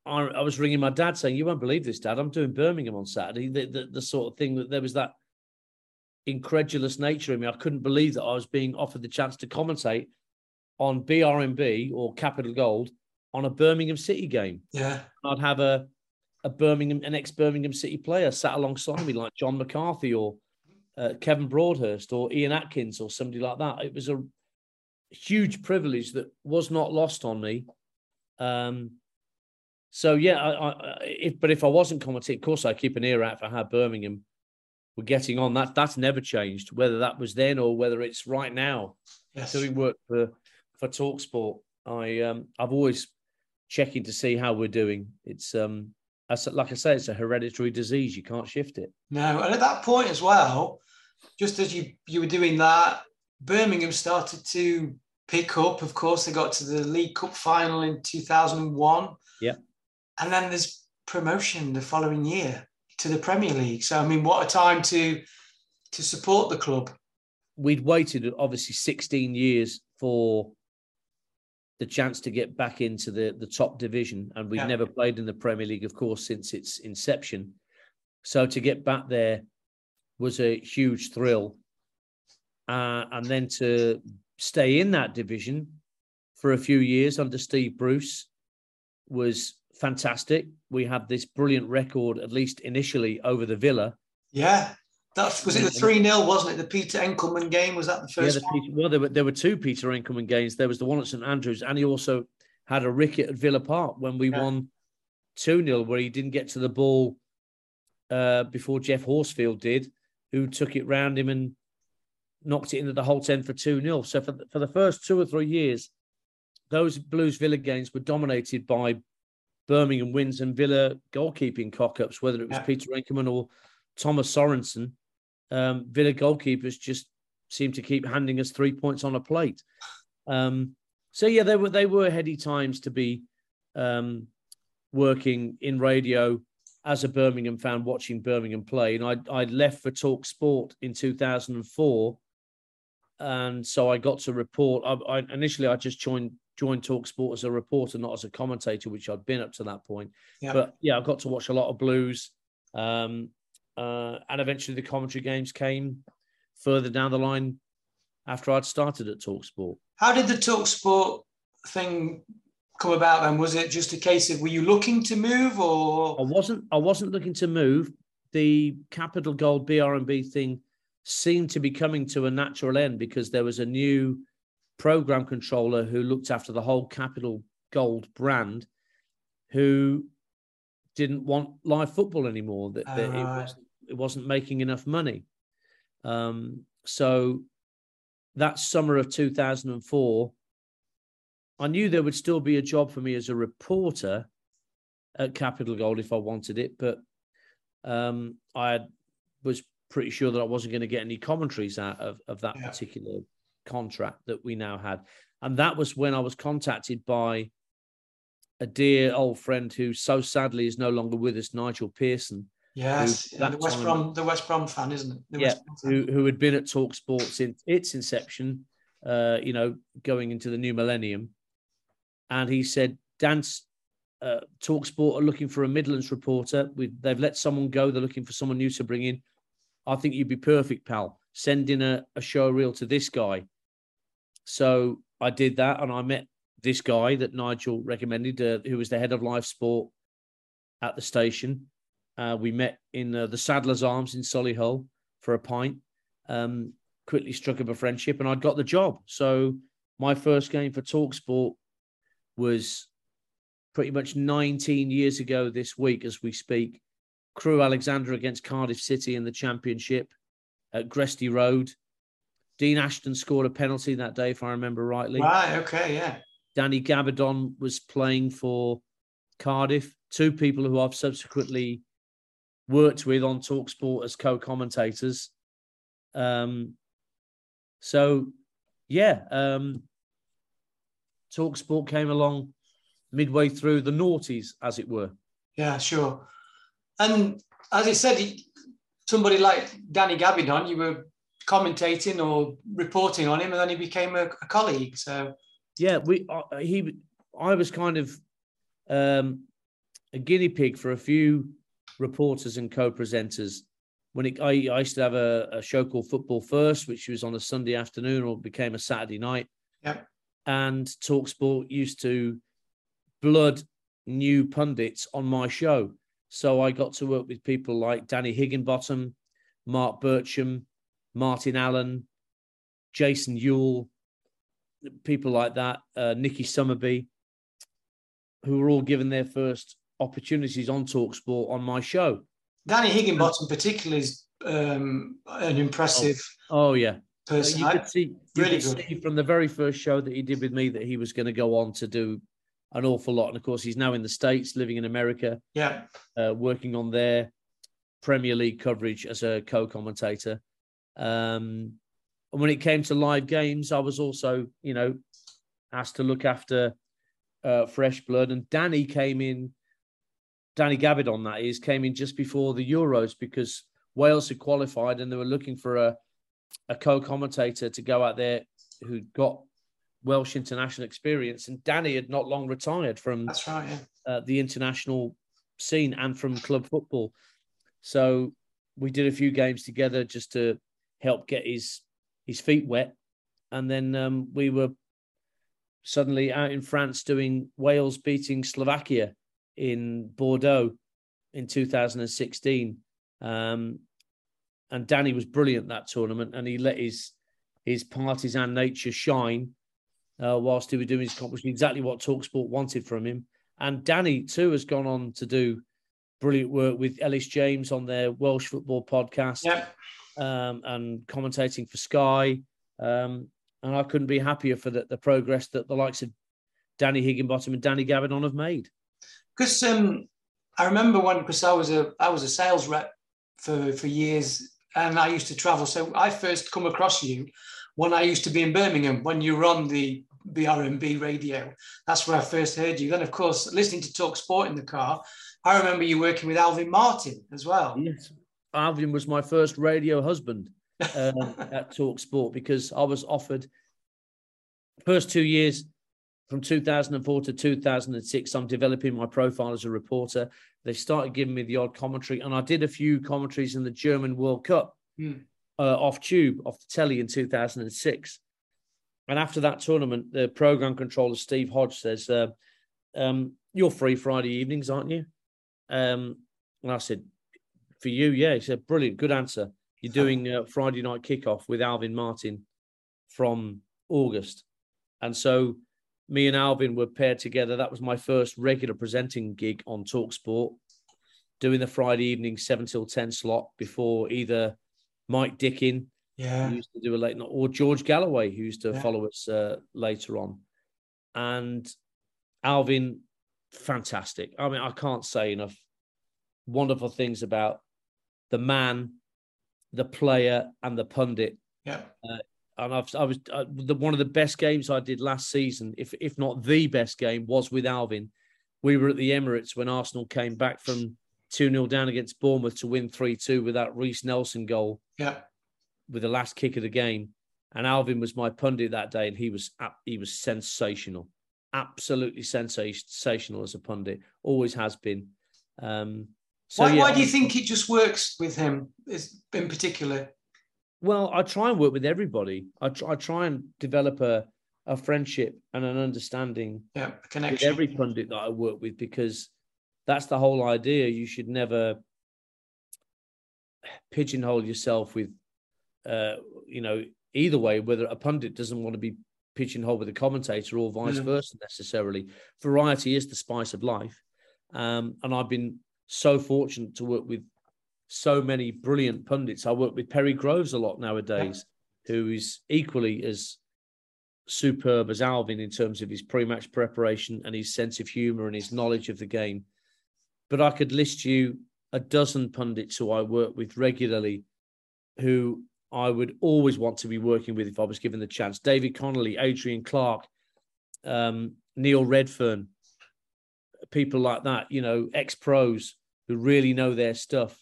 I, I was ringing my dad saying, "You won't believe this, Dad. I'm doing Birmingham on Saturday." The, the the sort of thing that there was that incredulous nature in me. I couldn't believe that I was being offered the chance to commentate on BRMB or Capital Gold on a Birmingham City game. Yeah. I'd have a a Birmingham, an ex Birmingham City player sat alongside me, like John McCarthy or uh, Kevin Broadhurst or Ian Atkins or somebody like that. It was a huge privilege that was not lost on me. Um, so yeah, I, I, if, but if I wasn't commentating, of course I keep an ear out for how Birmingham were getting on. That that's never changed, whether that was then or whether it's right now Yes. doing work for for Talksport. I um I've always checking to see how we're doing. It's um as like I say, it's a hereditary disease. You can't shift it. No, and at that point as well, just as you you were doing that, Birmingham started to pick up. Of course, they got to the League Cup final in 2001. Yeah. And then there's promotion the following year to the Premier League. So I mean, what a time to to support the club. We'd waited obviously 16 years for the chance to get back into the the top division, and we've Yeah. never played in the Premier League, of course, since its inception. So to get back there was a huge thrill, uh, and then to stay in that division for a few years under Steve Bruce was fantastic. We had this brilliant record, at least initially, over the Villa. Yeah. That was it the 3 0, wasn't it? The Peter Enckelman game. Was that the Yeah, first the one? Peter, well, there were there were two Peter Enckelman games. There was the one at St Andrews, and he also had a ricket at Villa Park when we Yeah. won 2 0, where he didn't get to the ball uh, before Geoff Horsfield did, who took it round him and knocked it into the Holte End for 2 0. So for the, for the first two or three years, those Blues Villa games were dominated by Birmingham wins and Villa goalkeeping cock ups, whether it was yeah. Peter Enckelman or Thomas Sorensen. Um, Villa goalkeepers just seemed to keep handing us three points on a plate. Um, so yeah, they were they were heady times to be um, working in radio as a Birmingham fan, watching Birmingham play. And I I left for Talk Sport in 2004, and so I got to report. I, I initially I just joined joined Talk Sport as a reporter, not as a commentator, which I'd been up to that point. Yeah. But yeah, I got to watch a lot of Blues. Um, uh, and eventually the commentary games came further down the line after I'd started at Talksport. How did the Talksport thing come about then? Was it just a case of were you looking to move or I wasn't I wasn't looking to move. The Capital Gold BRMB thing seemed to be coming to a natural end because there was a new program controller who looked after the whole Capital Gold brand who didn't want live football anymore. That, that uh, it, was, it wasn't making enough money. Um, so that summer of 2004, I knew there would still be a job for me as a reporter at Capital Gold if I wanted it, but um, I was pretty sure that I wasn't going to get any commentaries out of, of that yeah. particular contract that we now had. And that was when I was contacted by a dear old friend who so sadly is no longer with us, Nigel Pearson. Yes, yeah, the West Brom, the West Brom fan, isn't it? The yeah, who, who had been at Talk Sports in its inception, uh, you know, going into the new millennium. And he said, Dance, uh, Talk Sport are looking for a Midlands reporter. We, they've let someone go. They're looking for someone new to bring in. I think you'd be perfect, pal. Send in a, a show reel to this guy. So I did that and I met this guy that Nigel recommended, uh, who was the head of live sport at the station. Uh, we met in uh, the Saddler's Arms in Solihull for a pint. Um, quickly struck up a friendship, and I'd got the job. So my first game for Talksport was pretty much 19 years ago this week, as we speak. Crewe Alexandra against Cardiff City in the Championship at Gresty Road. Dean Ashton scored a penalty that day, if I remember rightly. Right. Okay. Yeah. Danny Gabbidon was playing for Cardiff. Two people who I've subsequently worked with on Talksport as co-commentators. Um, so, yeah, um, Talksport came along midway through the noughties, as it were. Yeah, sure. And as I said, somebody like Danny Gabbidon, you were commentating or reporting on him, and then he became a, a colleague. So yeah, we uh, he I was kind of um, a guinea pig for a few reporters and co-presenters. When it, I, I used to have a, a, show called Football First, which was on a Sunday afternoon or became a Saturday night. Yeah. And Talksport used to blood new pundits on my show. So I got to work with people like Danny Higginbottom, Mark Bircham, Martin Allen, Jason Euell, people like that, uh, Nicky Summerbee, who were all given their first opportunities on Talksport on my show. Danny Higginbottom, particularly, is um, an impressive. Oh, oh yeah. Person. You could see, you really could see from the very first show that he did with me that he was going to go on to do an awful lot. And of course, he's now in the States, living in America. Yeah. Uh, working on their Premier League coverage as a co commentator. Um, and when it came to live games, I was also, you know, asked to look after uh, fresh blood. And Danny came in, Danny Gabbidon, that is, came in just before the Euros because Wales had qualified and they were looking for a, a co commentator to go out there who got Welsh international experience. And Danny had not long retired from That's right, yeah. uh, the international scene and from club football. So we did a few games together just to help get his his feet wet, and then um, we were suddenly out in France doing Wales beating Slovakia in Bordeaux in 2016. Um, and Danny was brilliant that tournament, and he let his his partisan nature shine uh, whilst he was doing his competition. Exactly what Talksport wanted from him, And Danny too has gone on to do brilliant work with Elis James on their Welsh football podcast, Yep. Um, and commentating for Sky. Um, and I couldn't be happier for the, the progress that the likes of Danny Higginbottom and Danny Gabbidon have made. Because um, I remember when because I was a I was a sales rep for for years, and I used to travel. So I first come across you when I used to be in Birmingham when you were on the BRMB radio. That's where I first heard you. Then, of course, listening to Talk Sport in the car, I remember you working with Alvin Martin as well. Yes. Alvin was my first radio husband um, at Talk Sport because I was offered first two years from 2004 to 2006. I'm developing my profile as a reporter. They started giving me the odd commentary, and I did a few commentaries in the German World Cup Hmm. uh, off tube, off the telly in 2006. And after that tournament, the program controller Steve Hodge says, uh, um, "You're free Friday evenings, aren't you?" Um, and I said, "For you, yeah." He said, "Brilliant, good answer. You're doing uh, Friday night kickoff with Alvin Martin from August." And so, me and Alvin were paired together. That was my first regular presenting gig on Talksport, doing the Friday evening seven till ten slot before either Mike Dickin Yeah. who used to do a late night, or George Galloway, who used to Yeah. follow us uh, later on. And Alvin, fantastic. I mean, I can't say enough wonderful things about the man, the player, and the pundit. Yeah. And I've, I was uh, the, one of the best games I did last season, if if not the best game, was with Alvin. We were at the Emirates when Arsenal came back from 2 0 down against Bournemouth to win 3 2 with that Reiss Nelson goal Yeah. with the last kick of the game, and Alvin was my pundit that day, and he was he was sensational, absolutely sensational as a pundit, always has been. Um, so why, yeah, why do you think it just works with him in particular? Well, I try and work with everybody. I try, I try and develop a a friendship and an understanding Yeah. A with every pundit that I work with because that's the whole idea. You should never pigeonhole yourself with, uh, you know, either way, whether a pundit doesn't want to be pigeonholed with a commentator or vice Mm. versa necessarily. Variety is the spice of life. Um, and I've been so fortunate to work with so many brilliant pundits. I work with Perry Groves a lot nowadays, who is equally as superb as Alvin in terms of his pre-match preparation and his sense of humor and his knowledge of the game. But I could list you a dozen pundits who I work with regularly, who I would always want to be working with if I was given the chance. David Connolly, Adrian Clarke, um, Neil Redfearn, people like that. You know, ex-pros who really know their stuff,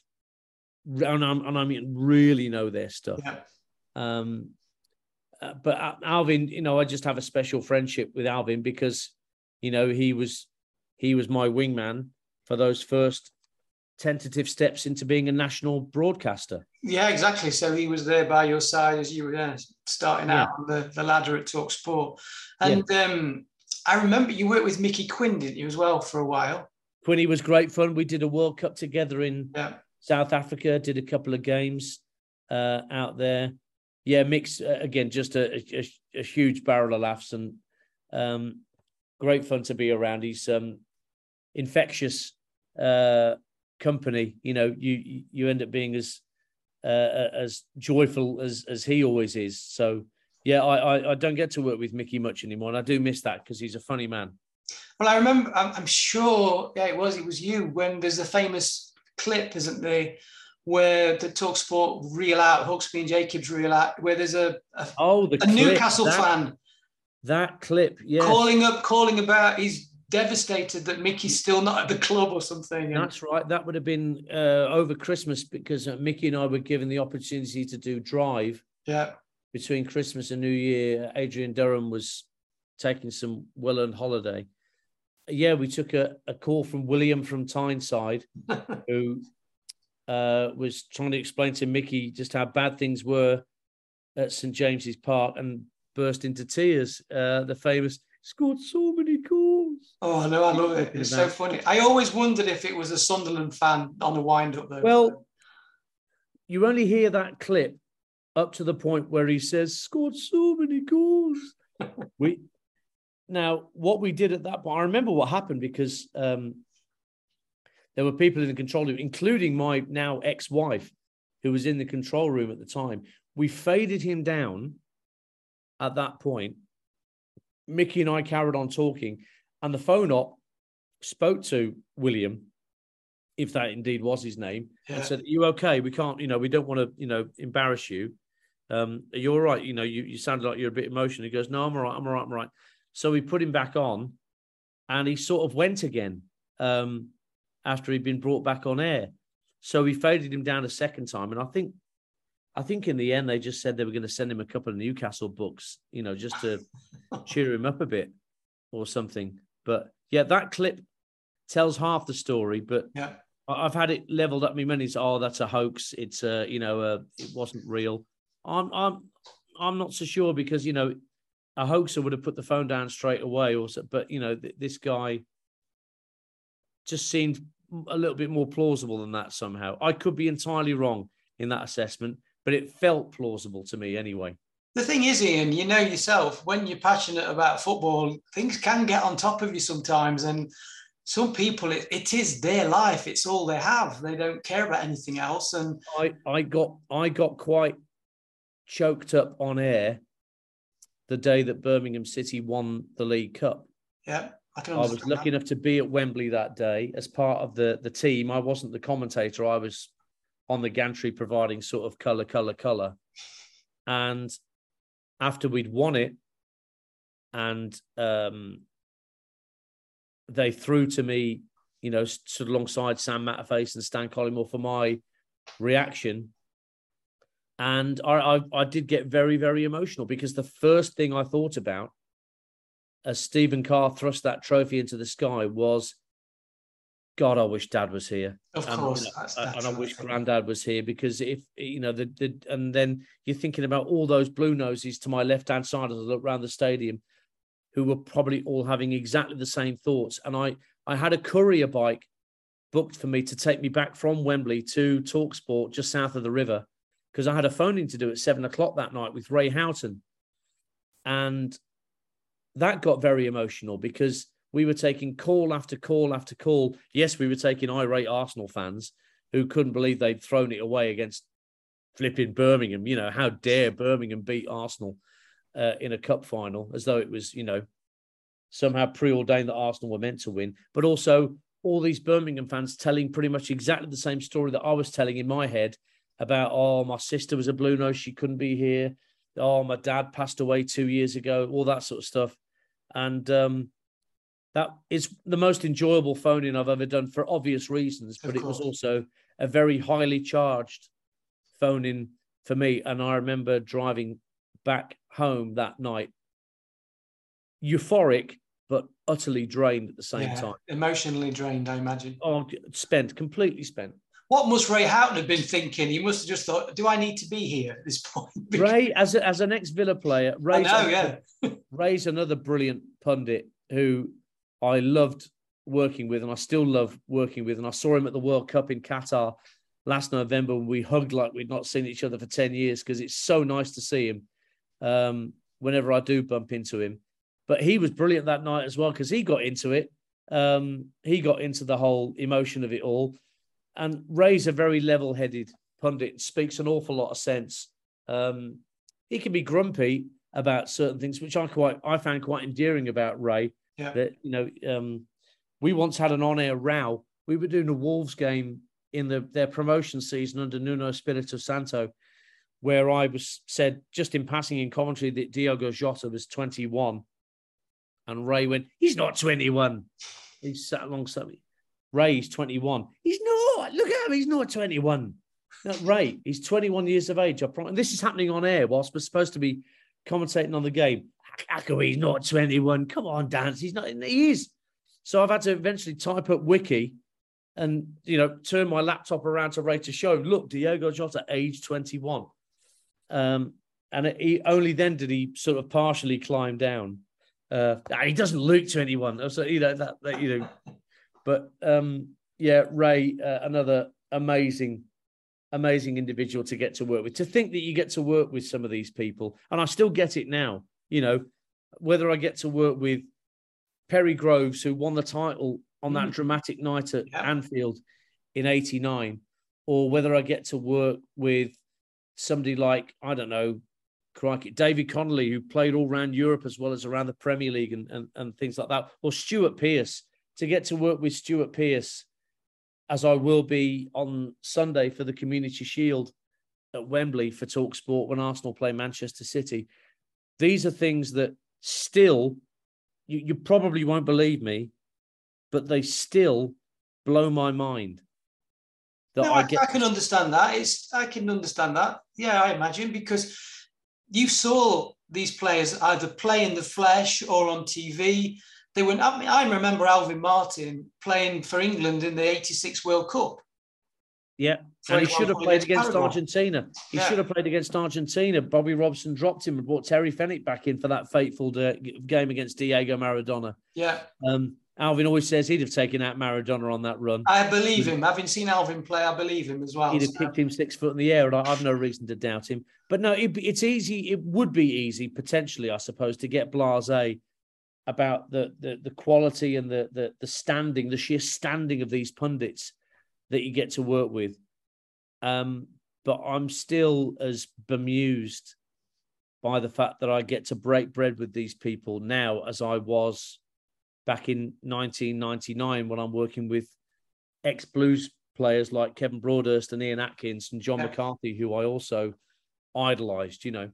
and, I'm, and I mean really know their stuff. Yeah. Um, uh, but Alvin, you know, I just have a special friendship with Alvin because, you know, he was he was my wingman for those first tentative steps into being a national broadcaster. Yeah, exactly. So he was there by your side as you were uh, starting Yeah. out on the, the ladder at Talk Sport. And um, I remember you worked with Mickey Quinn, didn't you, as well, for a while? Quinny was great fun. We did a World Cup together in Yeah. South Africa. Did a couple of games uh, out there. Yeah, mix uh, again. Just a, a, a huge barrel of laughs and um, great fun to be around. He's um, infectious uh, company. You know, you you end up being as uh, as joyful as as he always is. So yeah, I, I I don't get to work with Mickey much anymore, and I do miss that because he's a funny man. Well, I remember, I'm, I'm sure, yeah, it was, it was you when there's a famous clip, isn't there, where the Talk Sport reel out, Hawksbee and Jacobs reel out, where there's a, a, Oh, the a clip, Newcastle that, fan That clip, yeah. calling up, calling about, he's devastated that Mickey's still not at the club or something. That's right. That would have been uh, over Christmas because uh, Mickey and I were given the opportunity to do drive yeah, between Christmas and New Year. Adrian Durham was taking some well earned holiday. Yeah, we took a, a call from William from Tyneside, who uh, was trying to explain to Mickey just how bad things were at St James's Park and burst into tears. Uh, the famous scored so many goals. Oh no, I love it. It's so funny. I always wondered if it was a Sunderland fan on the wind up though. Well, you only hear that clip up to the point where he says, scored so many goals. we now what we did at that point, I remember what happened because um, there were people in the control room, including my now ex-wife, who was in the control room at the time. We faded him down at that point. Mickey and I carried on talking, and the phone op spoke to William, if that indeed was his name, yeah. and said, Are you okay? We can't, you know, we don't want to, you know, embarrass you. Um, are you all right? You know, you, you sounded like you're a bit emotional. He goes, No, I'm all right, I'm all right, I'm all right. So we put him back on and he sort of went again um, after he'd been brought back on air. So we faded him down a second time. And I think I think in the end they just said they were going to send him a couple of Newcastle books, you know, just to cheer him up a bit or something. But yeah, that clip tells half the story. But yeah. I've had it leveled up me many. Oh, that's a hoax. It's a you know, a, it wasn't real. I'm I'm I'm not so sure because you know, a hoaxer would have put the phone down straight away. Or but you know, th- this guy just seemed a little bit more plausible than that somehow. I could be entirely wrong in that assessment, but it felt plausible to me anyway. The thing is, Ian, you know yourself, when you're passionate about football, things can get on top of you sometimes. And some people, it, it is their life; it's all they have. They don't care about anything else. And I, I got, I got quite choked up on air the day that Birmingham City won the League Cup. Yeah. I, I was lucky that. enough to be at Wembley that day as part of the the team. I wasn't the commentator. I was on the gantry providing sort of color, color, color. And after we'd won it, and um, they threw to me, you know, stood alongside Sam Matterface and Stan Collymore for my reaction. And I, I, I did get very, very emotional because the first thing I thought about as Stephen Carr thrust that trophy into the sky was, God, I wish Dad was here. Of and, course, you know, that's, that's and I wish Granddad was here because if you know the, the and then you're thinking about all those blue noses to my left hand side as I look around the stadium, who were probably all having exactly the same thoughts. And I I had a courier bike booked for me to take me back from Wembley to Talksport just south of the river because I had a phoning to do at seven o'clock that night with Ray Houghton. And that got very emotional because we were taking call after call after call. Yes, we were taking irate Arsenal fans who couldn't believe they'd thrown it away against flipping Birmingham. You know, how dare Birmingham beat Arsenal uh, in a cup final as though it was, you know, somehow preordained that Arsenal were meant to win. But also all these Birmingham fans telling pretty much exactly the same story that I was telling in my head about, oh, my sister was a blue nose, she couldn't be here. Oh, my dad passed away two years ago, all that sort of stuff and um, that is the most enjoyable phoning I've ever done for obvious reasons. But it was also a very highly charged phoning for me, and I remember driving back home that night, euphoric but utterly drained at the same yeah, time. Emotionally drained, I imagine. Oh, spent, completely spent. What must Ray Houghton have been thinking? He must have just thought, "Do I need to be here at this point?" Ray, as a, as an ex Villa player, Ray, know, yeah. Ray's another brilliant pundit who I loved working with, and I still love working with. And I saw him at the World Cup in Qatar last November. when We hugged like we'd not seen each other for ten years because it's so nice to see him. Um, whenever I do bump into him, but he was brilliant that night as well because he got into it. Um, he got into the whole emotion of it all and Ray's a very level-headed pundit, speaks an awful lot of sense. Um, he can be grumpy about certain things, which I quite I found quite endearing about Ray. Yeah. That you know, um, we once had an on-air row. We were doing a Wolves game in the their promotion season under Nuno Espirito Santo, where I was said just in passing in commentary that Diogo Jota was 21, and Ray went, "He's not 21." He sat alongside me. Ray's 21. He's not. Look at him. He's not 21. No, Ray, he's 21 years of age. I promise. This is happening on air whilst we're supposed to be commentating on the game. He's not 21? Come on, Dance. He's not. He is. So I've had to eventually type up Wiki and, you know, turn my laptop around to Ray to show, look, Diogo Jota, age 21. Um, and he, only then did he sort of partially climb down. Uh, he doesn't look 21. So, you know, that, that you know, but um, yeah, Ray, uh, another amazing, amazing individual to get to work with. To think that you get to work with some of these people, and I still get it now. You know, whether I get to work with Perry Groves, who won the title on that Mm. dramatic night at Yeah. Anfield in '89, or whether I get to work with somebody like I don't know, crikey, David Connolly, who played all around Europe as well as around the Premier League and and, and things like that, or Stuart Pearce. To get to work with Stuart Pearce, as I will be on Sunday for the Community Shield at Wembley for Talk Sport when Arsenal play Manchester City. These are things that still, you, you probably won't believe me, but they still blow my mind. That No, I get I can understand that. It's I can understand that. Yeah, I imagine because you saw these players either play in the flesh or on TV. They went. I, mean, I remember Alvin Martin playing for England in the '86 World Cup. Yeah, and he should have played against Paraguay. Argentina. He Yeah. should have played against Argentina. Bobby Robson dropped him and brought Terry Fenwick back in for that fateful uh, game against Diego Maradona. Yeah, Um, Alvin always says he'd have taken out Maradona on that run. I believe him. Having seen Alvin play, I believe him as well. He'd have So- kicked him six foot in the air, and I, I've no reason to doubt him. But no, it, it's easy. It would be easy, potentially, I suppose, to get blasé about the the, the quality and the, the the standing, the sheer standing of these pundits that you get to work with. Um, but I'm still as bemused by the fact that I get to break bread with these people now as I was back in 1999 when I'm working with ex Blues players like Kevin Broadhurst and Ian Atkins and John. McCarthy, who I also idolized, you know.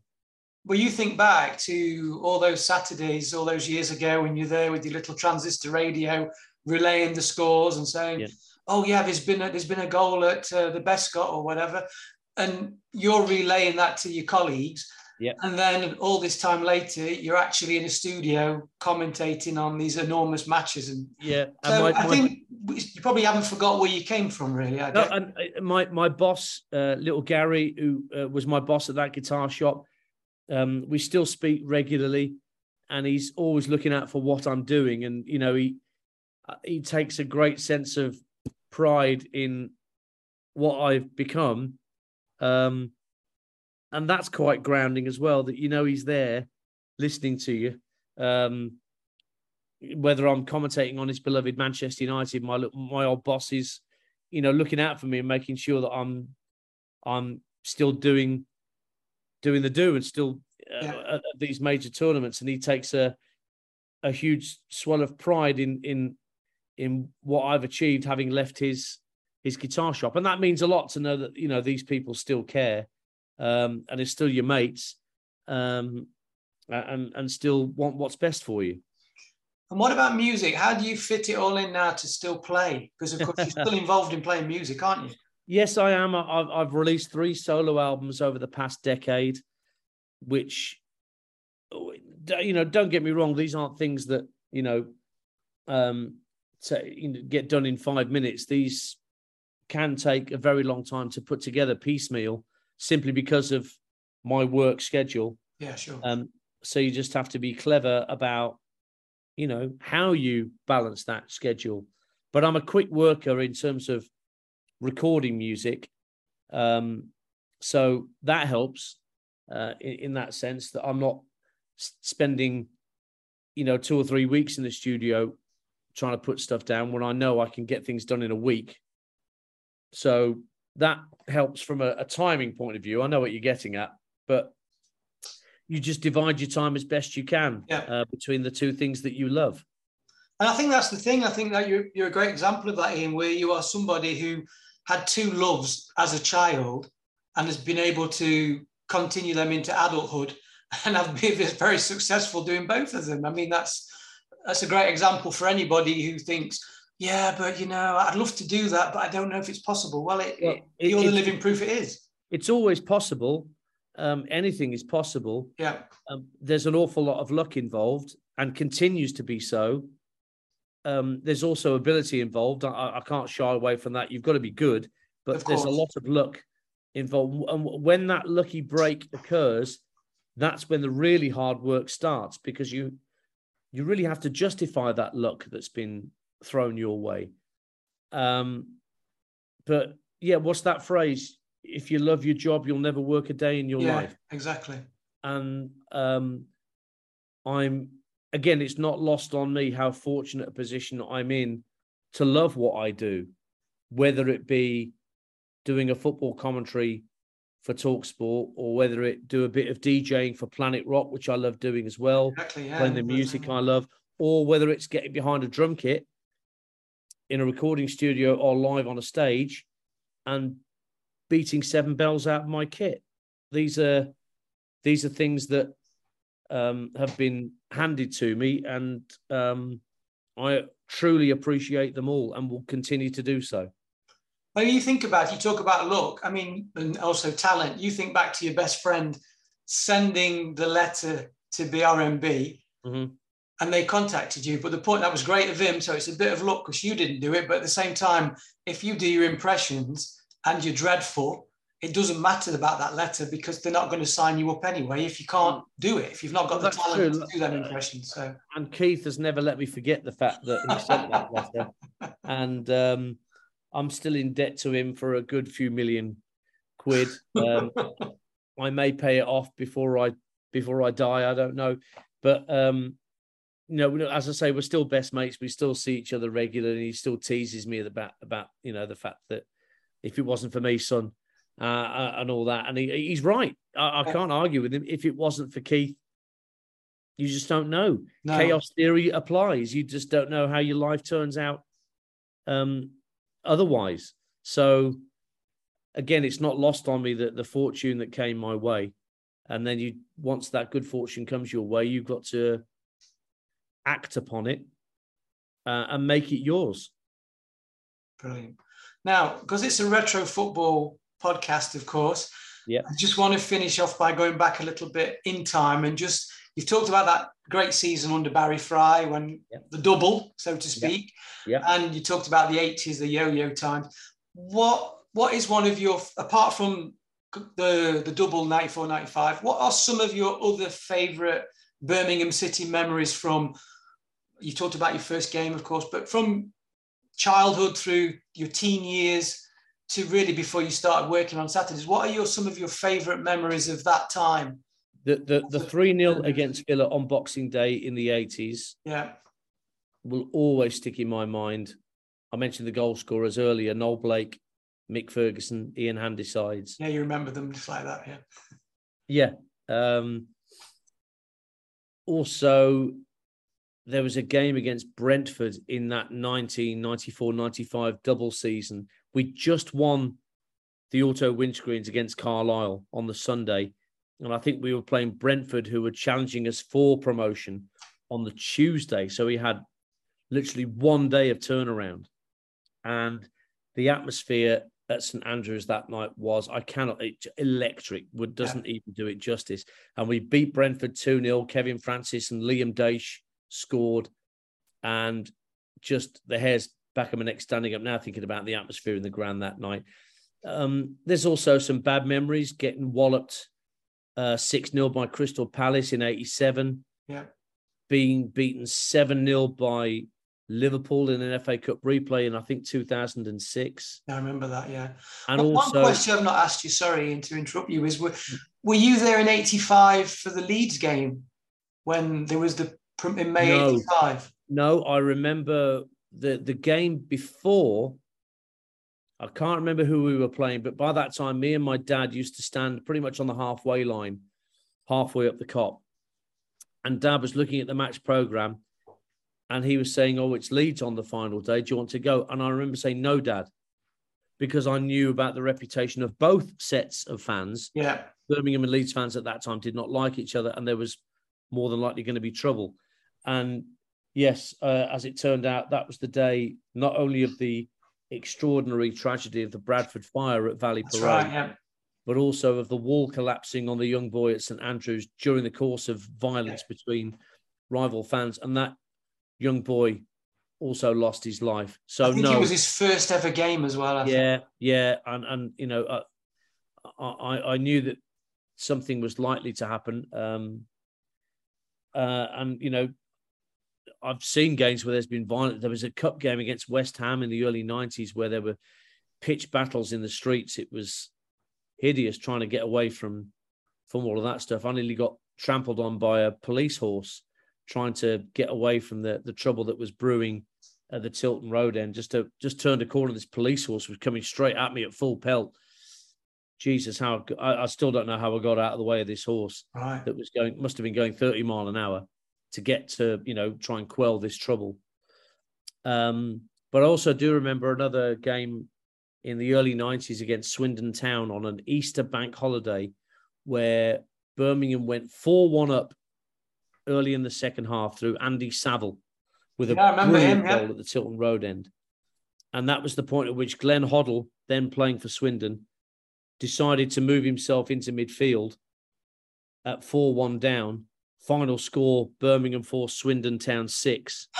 Well, you think back to all those Saturdays, all those years ago, when you're there with your little transistor radio, relaying the scores and saying, Yeah. "Oh yeah, there's been a, there's been a goal at uh, the Bescot or whatever," and you're relaying that to your colleagues. Yeah. And then all this time later, you're actually in a studio commentating on these enormous matches, and Yeah. so And my, I my- think you probably haven't forgot where you came from, really. I No, and uh, my my boss, uh, little Gary, who uh, was my boss at that guitar shop, um, we still speak regularly, and he's always looking out for what I'm doing, and you know he he takes a great sense of pride in what I've become, um, and that's quite grounding as well. That you know he's there, listening to you. Um, whether I'm commentating on his beloved Manchester United, my my old boss is, you know, looking out for me and making sure that I'm I'm still doing doing the do and still uh, Yeah. at, these major tournaments, and he takes a a huge swell of pride in in in what I've achieved, having left his his guitar shop, and that means a lot to know that you know these people still care, um, and it's still your mates, um, and and still want what's best for you. And what about music? How do you fit it all in now to still play? Because of course you're still involved in playing music, aren't you? Yes, I am. I've, I've released three solo albums over the past decade, which, you know, don't get me wrong, these aren't things that, you know, um, to, you know, get done in five minutes. These can take a very long time to put together piecemeal simply because of my work schedule. Yeah, sure. Um, so you just have to be clever about, you know, how you balance that schedule. But I'm a quick worker in terms of recording music, um, so that helps uh, in, in that sense that I'm not spending, you know, two or three weeks in the studio trying to put stuff down when I know I can get things done in a week. So that helps from a, a timing point of view. I know what you're getting at, but you just divide your time as best you can Yeah. uh, between the two things that you love. And I think that's the thing. I think that you're, you're a great example of that, Ian, where you are somebody who had two loves as a child and has been able to continue them into adulthood and have been very successful doing both of them. I mean, that's that's a great example for anybody who thinks, yeah, but you know, I'd love to do that, but I don't know if it's possible. Well, it, Well, it- it- you're the living proof it is. It's always possible. Um, anything is possible. Yeah, um, there's an awful lot of luck involved and continues to be so. Um, there's also ability involved. I, I can't shy away from that. You've got to be good, but there's a lot of luck involved. And when that lucky break occurs, that's when the really hard work starts because you you really have to justify that luck that's been thrown your way. Um, but yeah, what's that phrase? If you love your job, you'll never work a day in your yeah, life exactly. and um, I'm again, it's not lost on me how fortunate a position I'm in to love what I do, whether it be doing a football commentary for Talksport or whether it do a bit of DJing for Planet Rock, which I love doing as well, Exactly. Yeah. playing the music I love, or whether it's getting behind a drum kit in a recording studio or live on a stage and beating seven bells out of my kit. These are these are things that um, have been handed to me, and um, I truly appreciate them all, and will continue to do so. When you think about, you talk about luck. I mean, and also talent. You think back to your best friend sending the letter to BRMB, Mhm. and they contacted you. But the point that was great of him. So it's a bit of luck because you didn't do it. But at the same time, if you do your impressions and you're dreadful, it doesn't matter about that letter because they're not going to sign you up anyway if you can't do it. If you've not got the That's talent true. to do that impression. So And Keith has never let me forget the fact that he sent that letter, and um, I'm still in debt to him for a good few million quid. Um, I may pay it off before I before I die. I don't know, but um, you know, as I say, we're still best mates. We still see each other regularly. He still teases me about about you know the fact that if it wasn't for me, son, uh, uh, and all that, and he, he's right. I, I can't argue with him. If it wasn't for Keith, you just don't know. no. Chaos theory applies. You just don't know how your life turns out um, otherwise. So again, it's not lost on me that the fortune that came my way, and then you once that good fortune comes your way, you've got to act upon it uh, and make it yours. Brilliant. Now, because it's a retro football podcast, of course, Yeah. I just want to finish off by going back a little bit in time and just you've talked about that great season under Barry Fry when Yeah. the double, so to speak, Yeah. and you talked about the 80s, the yo-yo times. What what is one of your apart from the the double 94 95 what are some of your other favorite birmingham city memories from you talked about your first game of course but from childhood through your teen years to really before you started working on Saturdays. What are your some of your favourite memories of that time? The the the three 0 against Villa on Boxing Day in the eighties Yeah, will always stick in my mind. I mentioned the goal scorers earlier: Noel Blake, Mick Ferguson, Ian Handysides. yeah, you remember them just like that. Yeah, Yeah. Um, also, there was a game against Brentford in that 1994 95 double season. We just won the auto windscreens against Carlisle on the Sunday. And I think we were playing Brentford, who were challenging us for promotion on the Tuesday. So we had literally one day of turnaround. And the atmosphere at St Andrews that night was I cannot it, electric would doesn't even do it justice. And we beat Brentford 2-0. Kevin Francis and Liam Daish scored. And just the hairs back of my neck standing up now thinking about the atmosphere in the ground that night. Um, there's also some bad memories getting walloped uh, 6-0 by Crystal Palace in 87. Yeah. Being beaten 7-0 by Liverpool in an FA Cup replay in I think 2006. I remember that. Yeah. And One- also one question I've not asked you, sorry and to interrupt you, is were, were you there in '85 for the Leeds game when there was the in May No. '85? No, I remember the the game before. I can't remember who we were playing, but by that time, me and my dad used to stand pretty much on the halfway line, halfway up the Kop. And dad was looking at the match program and he was saying, Oh, it's Leeds on the final day. Do you want to go? And I remember saying, No, dad, because I knew about the reputation of both sets of fans. Yeah. Birmingham and Leeds fans at that time did not like each other, and there was more than likely going to be trouble. And yes, uh, as it turned out, that was the day not only of the extraordinary tragedy of the Bradford fire at Valley That's Parade, right. Yeah. but also of the wall collapsing on the young boy at St Andrews during the course of violence between rival fans, and that young boy also lost his life. So I think no, it was his first ever game as well. I think. yeah, yeah, and and you know, uh, I I knew that something was likely to happen, um, uh, and you know, I've seen games where there's been violence. There was a cup game against West Ham in the early '90s where there were pitch battles in the streets. It was hideous trying to get away from from all of that stuff. I nearly got trampled on by a police horse trying to get away from the the trouble that was brewing at the Tilton Road end. Just to just turned a corner, this police horse was coming straight at me at full pelt. Jesus, how I, I still don't know how I got out of the way of this horse Right. that was going must have been going 30 mile an hour to get to you know try and quell this trouble um but i also do remember another game in the early 90s against swindon town on an easter bank holiday where birmingham went 4-1 up early in the second half through andy saville with a Yeah, brilliant him, yeah. goal at the tilton road end and that was the point at which glenn hoddle then playing for swindon decided to move himself into midfield at 4 1 down. Final score Birmingham 4, Swindon Town 6.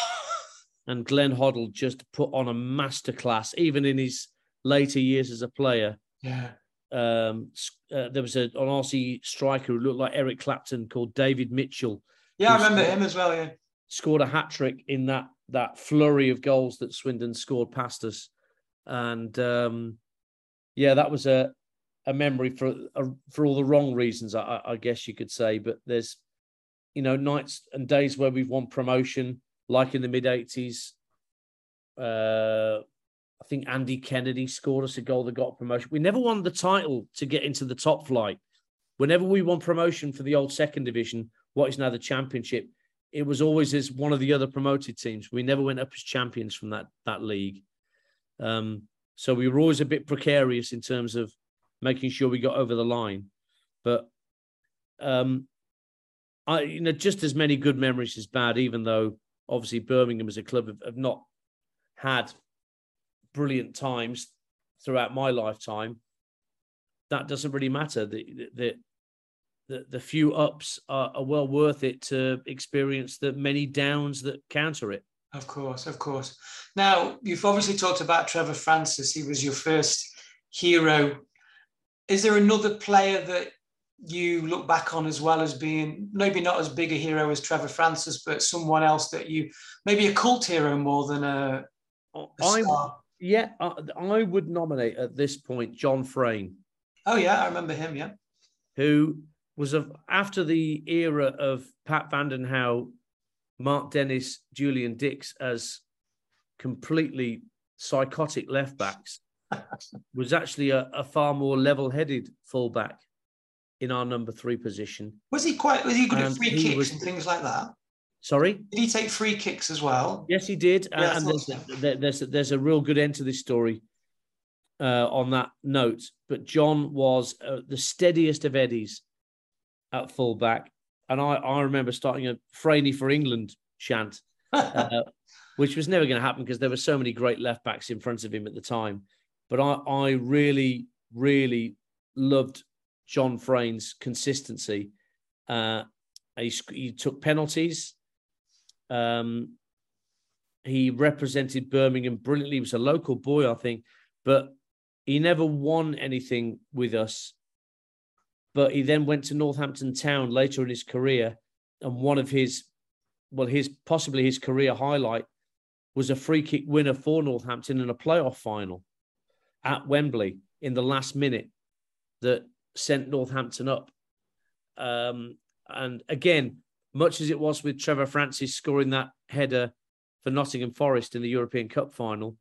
And Glenn Hoddle just put on a masterclass, even in his later years as a player. Yeah. Um, uh, there was a, an Aussie striker who looked like Eric Clapton called David Mitchell, Yeah, I remember him as well. Yeah. scored a hat trick in that that flurry of goals that Swindon scored past us, and um, yeah, that was a a memory for a, for all the wrong reasons, I, I guess you could say. But there's you know nights and days where we've won promotion, like in the mid '80s. Uh, I think Andy Kennedy scored us a goal that got promotion. We never won the title to get into the top flight. Whenever we won promotion for the old second division, what is now the championship, it was always as one of the other promoted teams. We never went up as champions from that that league. Um, so we were always a bit precarious in terms of making sure we got over the line. But um, I, you know, just as many good memories as bad. Even though obviously Birmingham as a club have, have not had brilliant times throughout my lifetime. That doesn't really matter. The the the, the few ups are, are well worth it to experience the many downs that counter it. Of course, of course. Now, you've obviously talked about Trevor Francis. He was your first hero. Is there another player that you look back on as well as being maybe not as big a hero as Trevor Francis, but someone else that you maybe a cult hero more than a, a I star? yeah, I, I would nominate at this point John Frain, Oh yeah, I remember him. Yeah, who was of after the era of Pat Van den Hauwe, Mark Dennis, Julian Dicks as completely psychotic left backs, was actually a, a far more level-headed fullback in our number three position. was he quite? Was he good at free kicks was- and things like that? Sorry. Did he take free kicks as well? Yes, he did, Yeah, I and there's, so. there- there's there's a real good end to this story uh, on that note. But John was uh, the steadiest of eddies at fullback, and I I remember starting a Franey for England chant, uh, which was never going to happen because there were so many great left backs in front of him at the time. But I I really really loved John Frain's consistency. Uh, he, he took penalties. Um, he represented Birmingham brilliantly. He was a local boy, I think, but he never won anything with us. But he then went to Northampton Town later in his career, and one of his, well, his possibly his career highlight was a free kick winner for Northampton in a playoff final at Wembley in the last minute that sent Northampton up. Um, and again, much as it was with Trevor Francis scoring that header for Nottingham Forest in the European Cup final,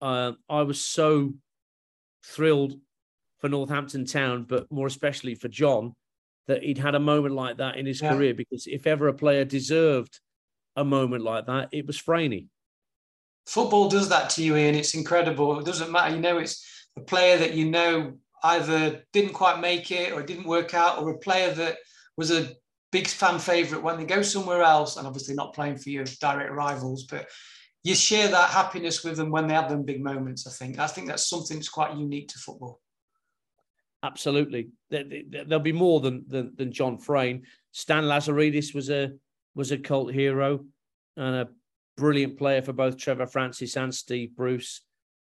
uh, I was so thrilled for Northampton Town, but more especially for John, that he'd had a moment like that in his Yeah. career. Because if ever a player deserved a moment like that, it was Franey. football does that to you, Ian. It's incredible. It doesn't matter. You know, it's a player that you know either didn't quite make it or it didn't work out, or a player that was a big fan favorite when they go somewhere else, and obviously not playing for your direct rivals, but you share that happiness with them when they have them big moments. I think. I think that's something that's quite unique to football. Absolutely, There- there- there'll be more than than, than John Frain. Stan Lazaridis was a was a cult hero and a brilliant player for both Trevor Francis and Steve Bruce.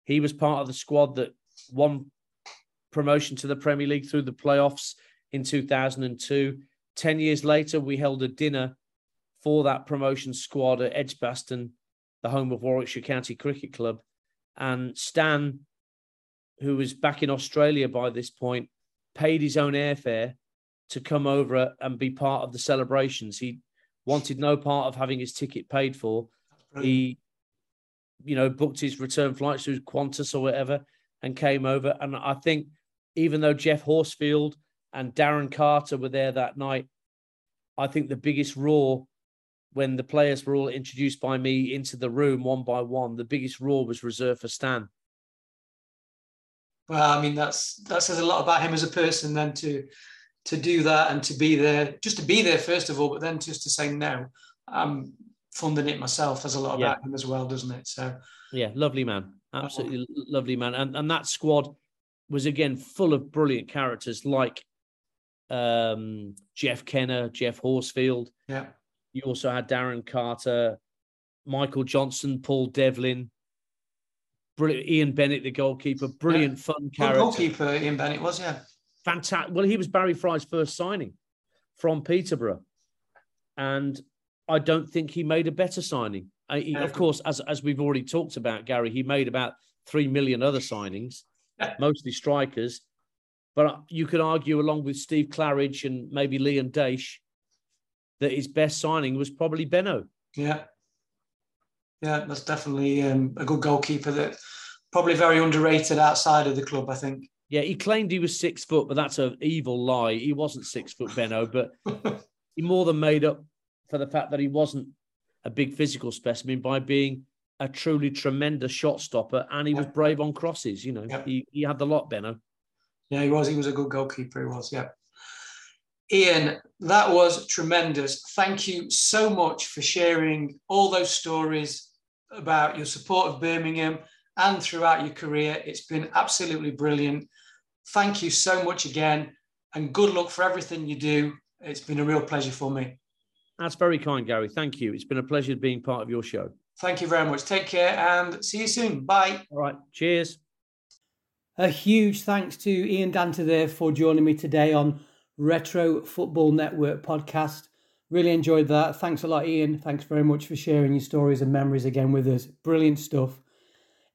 He was part of the squad that won promotion to the Premier League through the playoffs in 2002. Ten years later, we held a dinner for that promotion squad at Edgbaston, the home of Warwickshire County Cricket Club, and Stan who was back in Australia by this point, paid his own airfare to come over and be part of the celebrations. He wanted no part of having his ticket paid for. He, you know, booked his return flights through Qantas or whatever and came over. And I think even though Geoff Horsfield and Darren Carter were there that night, I think the biggest roar when the players were all introduced by me into the room one by one, the biggest roar was reserved for Stan. Well, I mean that's that says a lot about him as a person. Then to to do that and to be there, just to be there first of all, but then just to say no, I'm funding it myself. There's a lot about yeah. him as well, doesn't it? So yeah, lovely man, absolutely oh. lovely man, and and that squad was again full of brilliant characters like um, Jeff Kenna, Geoff Horsfield. Yeah. You also had Darren Carter, Michael Johnson, Paul Devlin, brilliant Ian Bennett, the goalkeeper, brilliant, yeah. fun character. goalkeeper Ian Bennett was, yeah. Fantastic. Well, he was Barry Fry's first signing from Peterborough, and I don't think he made a better signing. He, of course, as as we've already talked about, Gary, he made about three million other signings, mostly strikers. But you could argue, along with Steve Claridge and maybe Liam Daish, that his best signing was probably Benno. Yeah, yeah, that's definitely um, a good goalkeeper that probably very underrated outside of the club. I think. Yeah, he claimed he was six foot, but that's an evil lie. He wasn't six foot, Benno, but he more than made up for the fact that he wasn't a big physical specimen by being a truly tremendous shot stopper and he was brave on crosses. You know, he, he had the lot, Benno. Yeah, he was. He was a good goalkeeper. He was. Yeah. Ian, that was tremendous. Thank you so much for sharing all those stories about your support of Birmingham and throughout your career. It's been absolutely brilliant. Thank you so much again, and good luck for everything you do. It's been a real pleasure for me. That's very kind, Gary. Thank you. It's been a pleasure being part of your show. Thank you very much. Take care and see you soon. Bye. All right. Cheers. A huge thanks to Ian Danter there for joining me today on Retro Football Network podcast. Really enjoyed that. Thanks a lot, Ian. Thanks very much for sharing your stories and memories again with us. Brilliant stuff.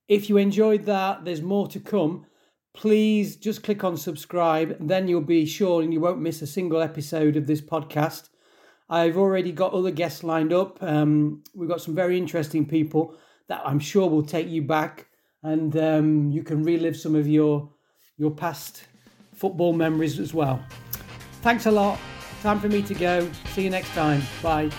If you enjoyed that, there's more to come. Please just click on subscribe, then you'll be sure and you won't miss a single episode of this podcast. I've already got other guests lined up. Um, we've got some very interesting people that I'm sure will take you back and um, you can relive some of your your past football memories as well. Thanks a lot. Time for me to go. See you next time. Bye.